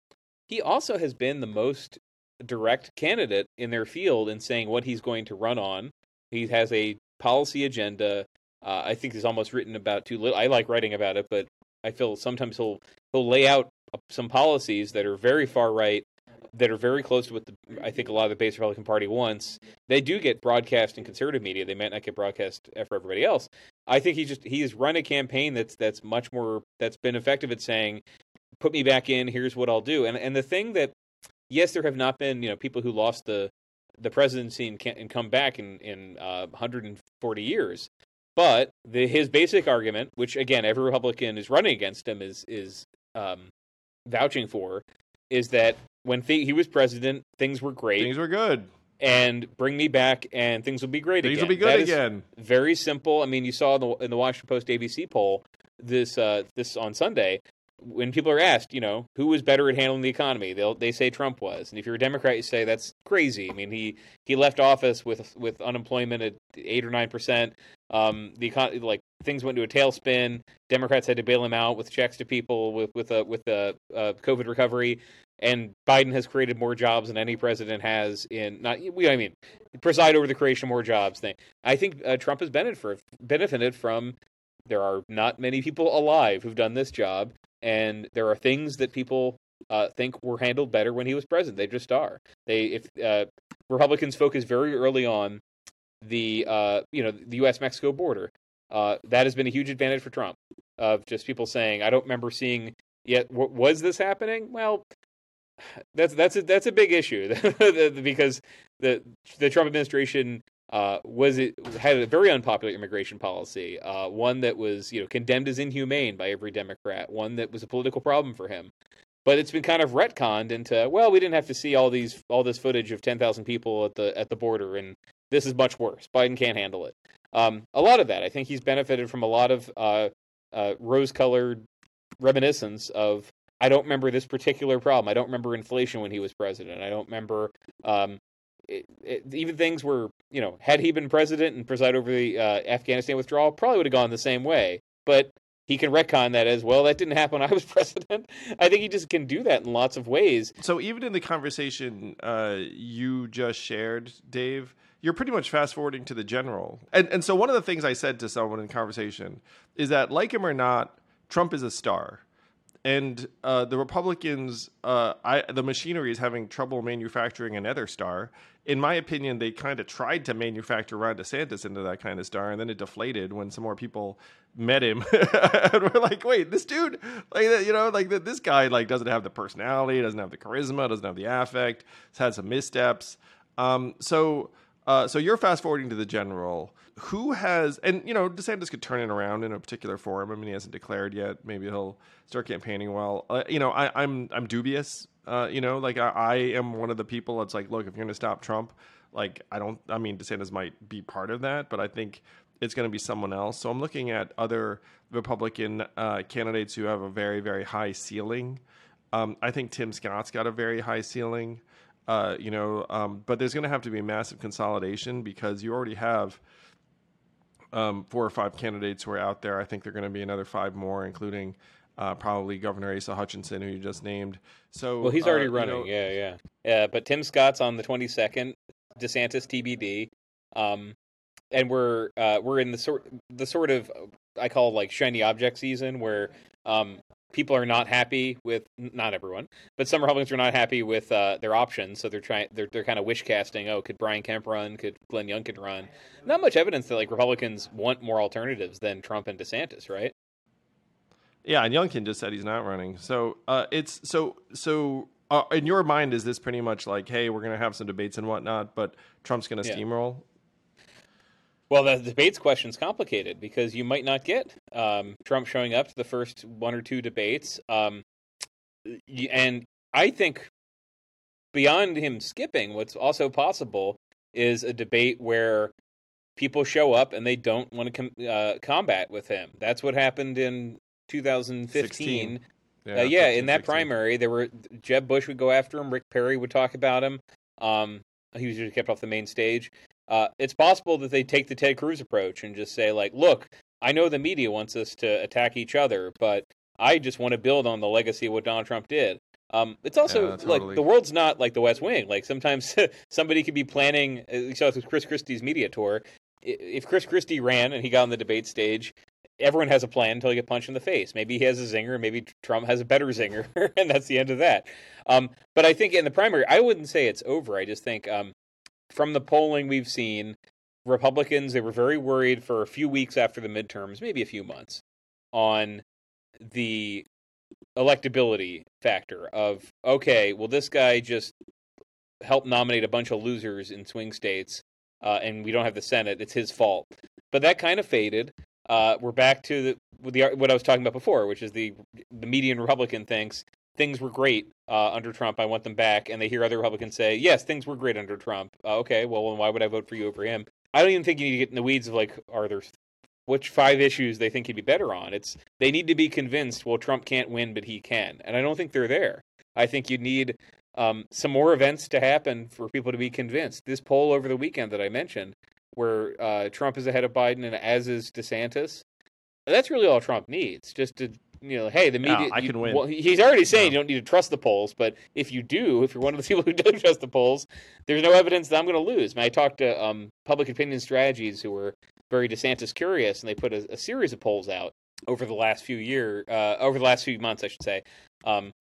he also has been the most direct candidate in their field in saying what he's going to run on. He has a policy agenda. Uh, I think is almost written about too little. I like writing about it, but I feel sometimes he'll he'll lay out some policies that are very far right, that are very close to what the, I think a lot of the base Republican Party wants. They do get broadcast in conservative media. They might not get broadcast for everybody else. I think he just he's run a campaign that's that's much more that's been effective at saying, "Put me back in. Here's what I'll do." And and the thing that yes, there have not been you know people who lost the the presidency and, and come back in in uh, 140 years. But the, his basic argument, which again every Republican is running against him, is is um, vouching for, is that when th- he was president, things were great. Things were good. And bring me back, and things will be great again. Things again. will be good That again. Very simple. I mean, you saw in the, in the Washington Post ABC poll this uh, this on Sunday when people are asked, you know, who was better at handling the economy, they'll they say Trump was, and if you're a Democrat, you say that's crazy. I mean, he he left office with with unemployment at eight or nine percent. Um, the economy, like things went to a tailspin. Democrats had to bail him out with checks to people with with a with a uh, COVID recovery. And Biden has created more jobs than any president has in not we I mean preside over the creation of more jobs thing. I think uh, Trump has benefited for, benefited from there are not many people alive who've done this job, and there are things that people uh, think were handled better when he was president. They just are. They if uh, Republicans focus very early on the uh, you know the U.S. Mexico border, uh, that has been a huge advantage for Trump. Of just people saying, I don't remember seeing yet. W- was this happening? Well, that's that's a that's a big issue because the the Trump administration uh, was it had a very unpopular immigration policy, uh, one that was you know condemned as inhumane by every Democrat, one that was a political problem for him. But it's been kind of retconned into well, we didn't have to see all these all this footage of ten thousand people at the at the border, and this is much worse. Biden can't handle it. Um, a lot of that, I think, he's benefited from a lot of uh, uh rose-colored reminiscence of I don't remember this particular problem. I don't remember inflation when he was president. I don't remember um, it, it, even things were, you know, had he been president and preside over the uh, Afghanistan withdrawal, probably would have gone the same way. But he can retcon that as well. That didn't happen when I was president. I think he just can do that in lots of ways. So even in the conversation uh, you just shared, Dave, you're pretty much fast forwarding to the general. And and so one of the things I said to someone in conversation is that like him or not, Trump is a star. And uh, the Republicans, uh, I, the machinery is having trouble manufacturing another star. In my opinion, they kind of tried to manufacture Ron DeSantis into that kind of star, and then it deflated when some more people met him, and we're like, "Wait, this dude, like, you know, like this guy, like, doesn't have the personality, doesn't have the charisma, doesn't have the affect, has had some missteps." Um, so, uh, so you're fast forwarding to the general who has and you know DeSantis could turn it around in a particular forum. I mean, he hasn't declared yet. Maybe he'll start campaigning well. Uh, you know, I, I'm I'm dubious. Uh, you know, like I, I am one of the people that's like, look, if you're going to stop Trump, like I don't. I mean, DeSantis might be part of that, but I think it's going to be someone else. So I'm looking at other Republican uh, candidates who have a very very high ceiling. Um, I think Tim Scott's got a very high ceiling. Uh, you know, um, but there's going to have to be massive consolidation because you already have um, four or five candidates who are out there. I think there are going to be another five more, including uh, probably Governor Asa Hutchinson, who you just named. So, well, he's already uh, running. You know, yeah, yeah, yeah. But Tim Scott's on the twenty second. DeSantis TBD. Um, and we're uh, we're in the sort the sort of I call like shiny object season where um, people are not happy with not everyone, but some Republicans are not happy with uh, their options, so they're trying they're they're kind of wish casting. Oh, could Brian Kemp run? Could Glenn Youngkin run? Not much evidence that like Republicans want more alternatives than Trump and DeSantis, right? Yeah, and Youngkin just said he's not running. So uh, it's so so. Uh, in your mind, is this pretty much like, hey, we're going to have some debates and whatnot, but Trump's going to Yeah. steamroll? Well, the debates question's complicated because you might not get um, Trump showing up to the first one or two debates, um, and I think beyond him skipping, what's also possible is a debate where people show up and they don't want to com- uh, combat with him. That's what happened in 2015. Uh, yeah, in that 16. primary, there were Jeb Bush would go after him, Rick Perry would talk about him. Um, he was just kept off the main stage. Uh, it's possible that they take the Ted Cruz approach and just say, like, look, I know the media wants us to attack each other, but I just want to build on the legacy of what Donald Trump did. Um, it's also Yeah, like the world's not like the West Wing. Like sometimes somebody could be planning. uh, You saw with Chris Christie's media tour. If Chris Christie ran and he got on the debate stage, everyone has a plan until he get punched in the face. Maybe he has a zinger, maybe Trump has a better zinger, and that's the end of that. Um, but I think in the primary, I wouldn't say it's over. I just think um, from the polling we've seen, Republicans they were very worried for a few weeks after the midterms, maybe a few months, on the electability factor of okay, well this guy just helped nominate a bunch of losers in swing states, uh, and we don't have the Senate. It's his fault. But that kind of faded. Uh, we're back to the, the what I was talking about before, which is the the median Republican thinks things were great uh, under Trump. I want them back, and they hear other Republicans say, "Yes, things were great under Trump." Uh, okay, well, then why would I vote for you over him? I don't even think you need to get in the weeds of like, are there which five issues they think he'd be better on? It's they need to be convinced. Well, Trump can't win, but he can, and I don't think they're there. I think you need um, some more events to happen for people to be convinced. This poll over the weekend that I mentioned, where uh, Trump is ahead of Biden and as is DeSantis, that's really all Trump needs. Just to you know, hey, the media. Yeah, I you, can win. Well, he's already saying you don't need to trust the polls, but if you do, if you're one of the people who don't trust the polls, there's no evidence that I'm going to lose. I, mean, I talked to um, Public Opinion Strategies, who were very DeSantis curious, and they put a, a series of polls out over the last few year, uh, over the last few months, I should say, um,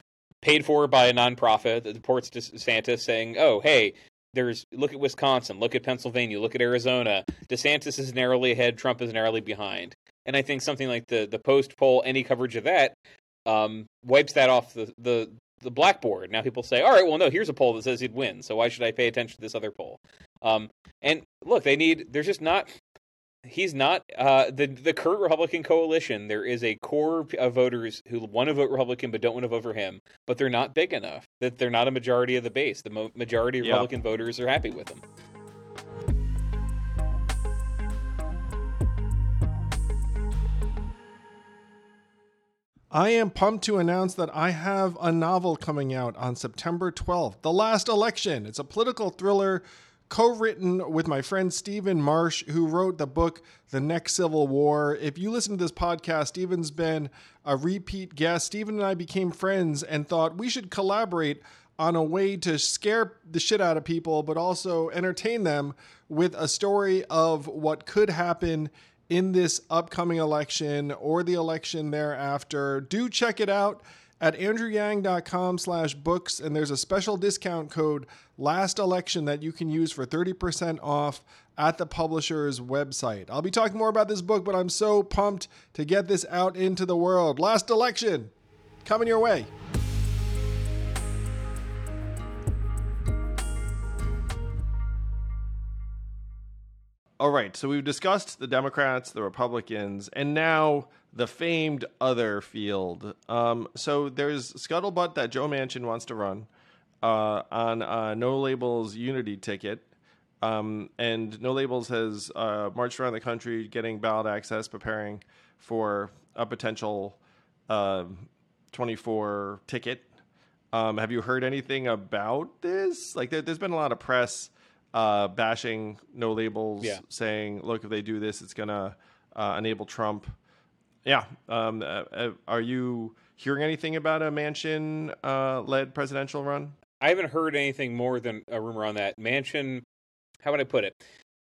paid for by a nonprofit that reports DeSantis saying, "Oh, hey." There's look at Wisconsin, look at Pennsylvania, look at Arizona. DeSantis is narrowly ahead, Trump is narrowly behind. And I think something like the the post poll, any coverage of that, um, wipes that off the, the the blackboard. Now people say, all right, well, no, here's a poll that says he'd win, so why should I pay attention to this other poll? Um, and look, they need. There's just not. He's not uh, the the current Republican coalition. There is a core of voters who want to vote Republican but don't want to vote for him. But they're not big enough. That they're not a majority of the base. The mo- majority of. Republican voters are happy with him. I am pumped to announce that I have a novel coming out on September 12th, The Last Election. It's a political thriller co written with my friend Stephen Marche, who wrote the book The Next Civil War. If you listen to this podcast, Stephen's been a repeat guest. Stephen and I became friends and thought we should collaborate on a way to scare the shit out of people, but also entertain them with a story of what could happen in this upcoming election or the election thereafter. Do check it out at andrewyang.com slash books and there's a special discount code last election that you can use for 30% off at the publisher's website. I'll be talking more about this book, but I'm so pumped to get this out into the world. Last election coming your way. All right, so we've discussed the Democrats, the Republicans, and now the famed other field. Um, so there's scuttlebutt that Joe Manchin wants to run uh, on No Labels Unity ticket. Um, and No Labels has uh, marched around the country getting ballot access, preparing for a potential uh, 24 ticket. Um, have you heard anything about this? Like, there, there's been a lot of press uh, bashing no labels, Yeah. saying, "Look, if they do this, it's gonna uh, enable Trump." Yeah. Um, uh, uh, are you hearing anything about a Manchin-led presidential run? I haven't heard anything more than a rumor on that. Mansion, how would I put it?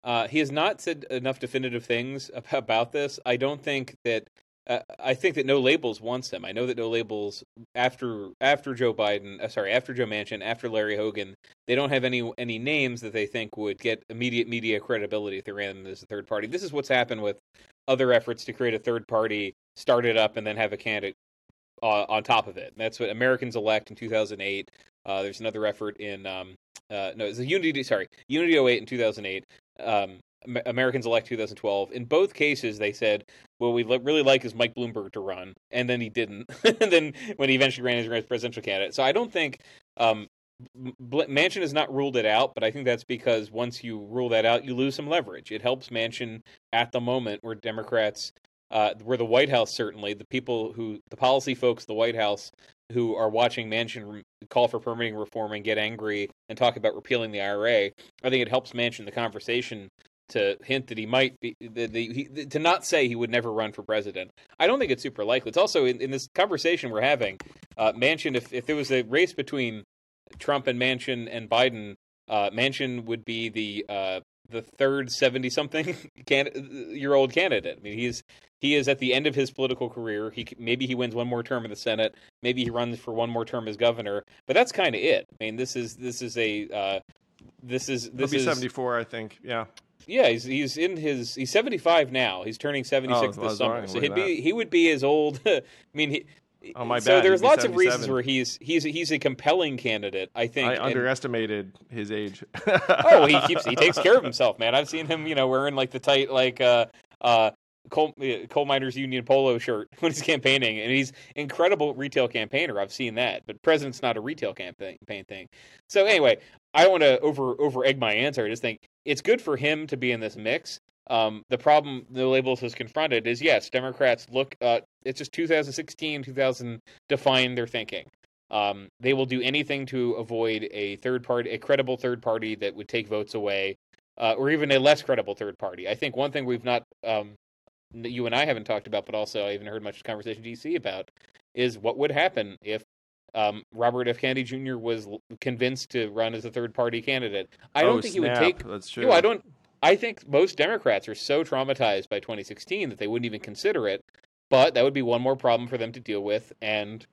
Uh, he has not said enough definitive things about this. I don't think that. Uh, I think that No Labels wants him. I know that No Labels after after Joe Biden, uh, sorry, after Joe Manchin, after Larry Hogan, they don't have any any names that they think would get immediate media credibility if they ran them as a third party. This is what's happened with other efforts to create a third party, start it up, and then have a candidate uh, on top of it. That's what Americans Elect in 2008. Uh, there's another effort in um, uh, no, it's a Unity. Sorry, Unity 08 in 2008. Um, Americans Elect 2012. In both cases, they said, "Well, we really like is Mike Bloomberg to run," and then he didn't. and then when he eventually ran as presidential candidate, so I don't think um, Manchin has not ruled it out, but I think that's because once you rule that out, you lose some leverage. It helps Manchin at the moment where Democrats, uh, where the White House certainly, the people who, the policy folks, the White House who are watching Manchin call for permitting reform and get angry and talk about repealing the IRA, I think it helps Manchin the conversation to hint that he might be the, the, he, to not say he would never run for president. I don't think it's super likely. It's also in, in this conversation we're having, uh, Manchin. If if there was a race between Trump and Manchin and Biden, uh, Manchin would be the uh, the third seventy something can, year old candidate. I mean, he's he is at the end of his political career. He maybe he wins one more term in the Senate. Maybe he runs for one more term as governor. But that's kind of it. I mean, this is this is a uh, this is He'll this be is 74, I think. Yeah. Yeah, he's he's in his he's seventy five now. He's turning seventy six Oh, I this summer. wrong. So he'd be he would be as old. I mean, he. Oh, my so bad. there's He'd lots of reasons where he's he's he's a compelling candidate. I think. I and- underestimated his age. oh, he keeps he takes care of himself, man. I've seen him, you know, wearing like the tight like uh uh coal, uh, coal miners union polo shirt when he's campaigning, and he's incredible retail campaigner. I've seen that, but president's not a retail campaign thing. So anyway, I don't want to over over egg my answer. I just think it's good for him to be in this mix. Um, the problem the labels has confronted is yes, Democrats look. Uh, it's just 2016, 2000 define their thinking. Um, they will do anything to avoid a third party, a credible third party that would take votes away, uh, or even a less credible third party. I think one thing we've not, um, you and I haven't talked about, but also I haven't heard much conversation DC about, is what would happen if um, Robert F. Kennedy Jr. was convinced to run as a third party candidate. I don't oh, think snap. he would take. That's true. You know, I don't. I think most Democrats are so traumatized by 2016 that they wouldn't even consider it. But that would be one more problem for them to deal with, and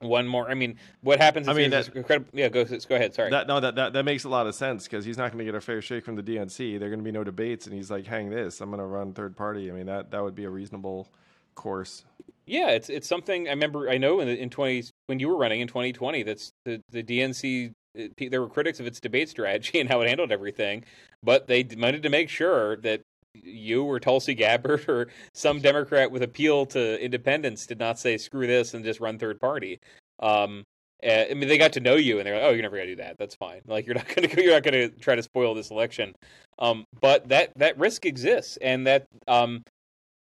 one more. I mean, what happens? I mean, that, incredible. Yeah, go go ahead. Sorry. That, no, that, that that makes a lot of sense because he's not going to get a fair shake from the DNC. There are going to be no debates, and he's like, "Hang this! I'm going to run third party." I mean, that that would be a reasonable course. Yeah, it's it's something I remember. I know in in twenty when you were running in 2020, that's the the DNC. It, there were critics of its debate strategy and how it handled everything, but they wanted to make sure that you or Tulsi Gabbard or some Democrat with appeal to independents did not say screw this and just run third party. Um, I mean, they got to know you and they're like, oh, you're never gonna do that. That's fine. Like you're not gonna you're not gonna try to spoil this election. Um, but that that risk exists, and that um,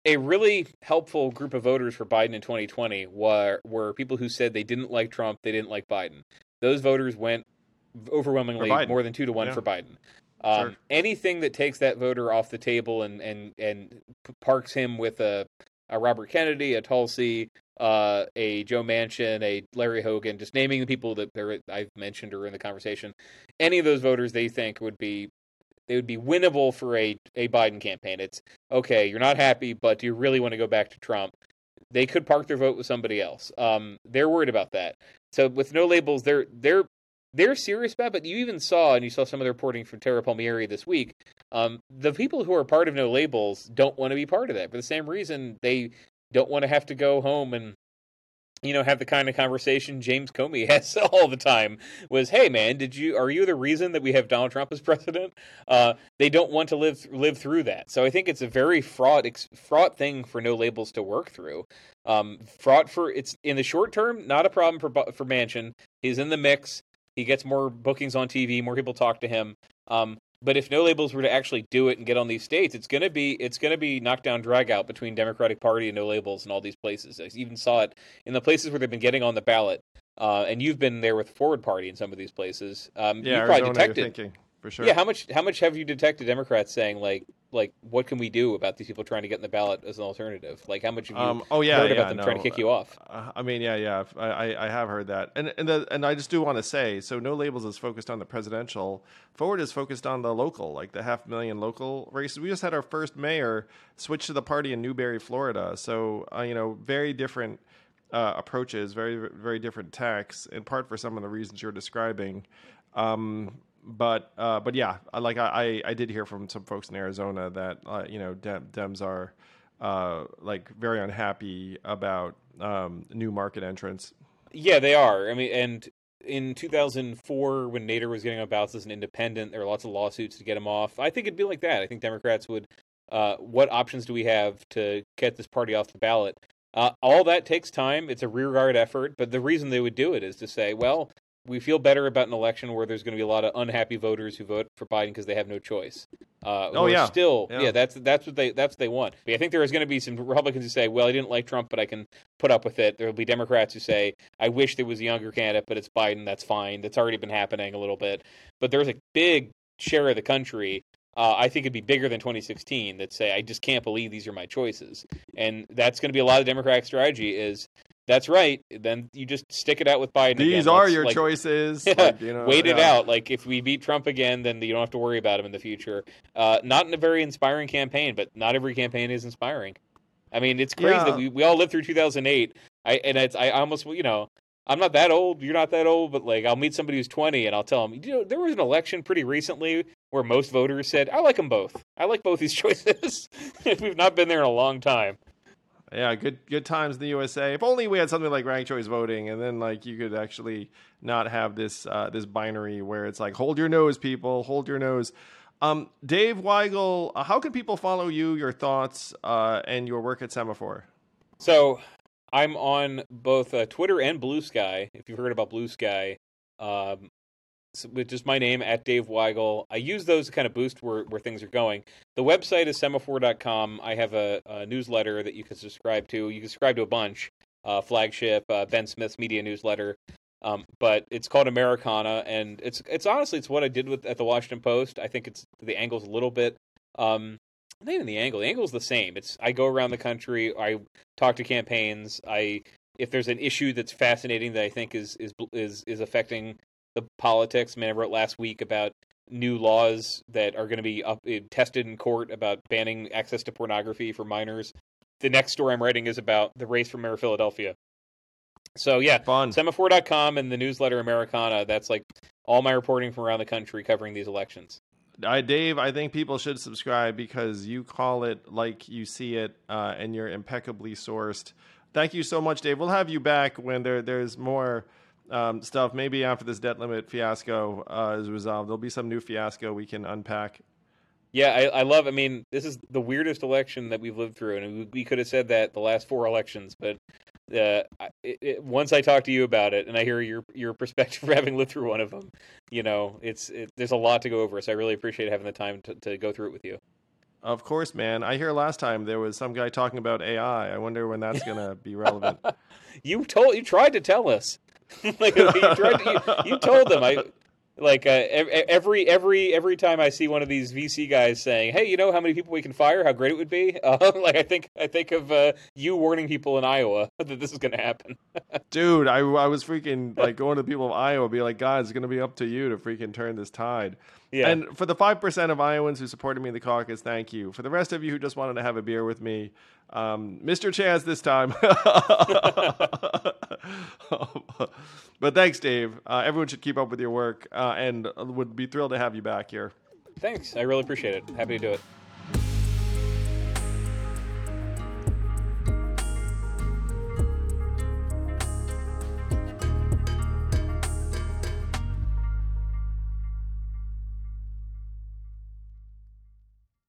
a really helpful group of voters for Biden in 2020 were were people who said they didn't like Trump, they didn't like Biden. Those voters went overwhelmingly more than two to one yeah. for Biden. Um, sure. Anything that takes that voter off the table and and and parks him with a a Robert Kennedy, a Tulsi, uh, a Joe Manchin, a Larry Hogan, just naming the people that I've mentioned or in the conversation. Any of those voters they think would be they would be winnable for a a Biden campaign. It's okay, you're not happy, but do you really want to go back to Trump? They could park their vote with somebody else. Um, they're worried about that. So with no labels, they're they're they're serious about. It, but you even saw, and you saw some of the reporting from Tara Palmieri this week. Um, the people who are part of No Labels don't want to be part of that for the same reason they don't want to have to go home and you know have the kind of conversation James Comey has all the time was hey man did you are you the reason that we have Donald Trump as president? Uh, they don't want to live live through that. So I think it's a very fraught fraught thing for no labels to work through. Um, fraught for it's in the short term not a problem for for Manchin. He's in the mix. He gets more bookings on TV, more people talk to him. Um, but if no labels were to actually do it and get on these states, it's gonna be it's gonna be knockdown drag out between Democratic Party and no labels and all these places. I even saw it in the places where they've been getting on the ballot. Uh, and you've been there with Forward Party in some of these places. Um, yeah, you probably detected for sure. Yeah, how much how much have you detected Democrats saying like like what can we do about these people trying to get in the ballot as an alternative? Like how much have you um, oh, yeah, heard yeah, about them no, trying to kick you off? Uh, I mean, yeah, yeah, I, I have heard that, and and the, and I just do want to say, so no labels is focused on the presidential. Forward is focused on the local, like the half million local races. We just had our first mayor switch to the party in Newberry, Florida. So uh, you know, very different. Uh, approaches, very very different tacks, in part for some of the reasons you're describing. Um, but uh, but yeah, like I, I did hear from some folks in Arizona that uh, you know Dem- Dems are uh, like very unhappy about um, new market entrants. Yeah, they are. I mean, and in 2004, when Nader was getting on ballots as an independent, there were lots of lawsuits to get him off. I think it'd be like that. I think Democrats would. Uh, what options do we have to get this party off the ballot? Uh, all that takes time. It's a rearguard effort, but the reason they would do it is to say, well, we feel better about an election where there's going to be a lot of unhappy voters who vote for Biden because they have no choice. Uh, oh yeah, still yeah. yeah. That's that's what they that's what they want. But I think there is going to be some Republicans who say, "Well, I didn't like Trump, but I can put up with it." There will be Democrats who say, "I wish there was a younger candidate, but it's Biden. That's fine. That's already been happening a little bit." But there's a big share of the country. Uh, I think it'd be bigger than 2016 that say, "I just can't believe these are my choices," and that's going to be a lot of Democratic strategy. Is that's right. Then you just stick it out with Biden. These again. are Let's, your like, choices. Yeah, like, you know, wait it out. Like if we beat Trump again, then you don't have to worry about him in the future. Uh, not in a very inspiring campaign, but not every campaign is inspiring. I mean, it's crazy Yeah. that we, we all lived through 2008. I and it's I almost you know I'm not that old. You're not that old, but like I'll meet somebody who's 20 and I'll tell them, you know, there was an election pretty recently where most voters said, I like them both. I like both these choices. We've not been there in a long time. Yeah, good good times in the USA. If only we had something like ranked choice voting, and then like you could actually not have this uh, this binary where it's like hold your nose, people, hold your nose. Um, Dave Weigel, uh, how can people follow you, your thoughts, uh, and your work at Semafor? So I'm on both uh, Twitter and Blue Sky. If you've heard about Blue Sky, um, with just my name at Dave Weigel. I use those to kind of boost where, where things are going. The website is semafor.com. I have a, a newsletter that you can subscribe to. You can subscribe to a bunch. Uh, flagship, uh, Ben Smith's media newsletter. Um, but it's called Americana, and it's it's honestly it's what I did with at the Washington Post. I think it's the angle's a little bit um, not even the angle. The angle's the same. It's I go around the country. I talk to campaigns. I if there's an issue that's fascinating that I think is is is is affecting the politics. I mean, I wrote last week about new laws that are going to be up, uh, tested in court about banning access to pornography for minors. The next story I'm writing is about the race for mayor of Philadelphia. So yeah, Fun. semafor.com and the newsletter Americana. That's like all my reporting from around the country covering these elections. I, Dave, I think people should subscribe because you call it like you see it, uh, and you're impeccably sourced. Thank you so much, Dave. We'll have you back when there there's more um, stuff. Maybe after this debt limit fiasco uh, is resolved, there'll be some new fiasco we can unpack. Yeah, I, I, love. I mean, this is the weirdest election that we've lived through, and we, we could have said that the last four elections. But uh, it, it, once I talk to you about it, and I hear your your perspective for having lived through one of them, you know, it's it, there's a lot to go over. So I really appreciate having the time to, to go through it with you. Of course, man. I hear last time there was some guy talking about AI. I wonder when that's going to be relevant. you told you tried to tell us. like you, tried to, you, you, told them I like uh, every every every time I see one of these VC guys saying, "Hey, you know how many people we can fire? How great it would be!" Uh, like I think I think of uh, you warning people in Iowa that this is going to happen. Dude, I, I was freaking like going to the people of Iowa, be like, "Guys, it's going to be up to you to freaking turn this tide." Yeah. And for the five percent of Iowans who supported me in the caucus, thank you. For the rest of you who just wanted to have a beer with me, um, Mr. Chaz this time. but thanks, Dave. Uh, everyone should keep up with your work, uh, and would be thrilled to have you back here. Thanks. I really appreciate it. Happy to do it.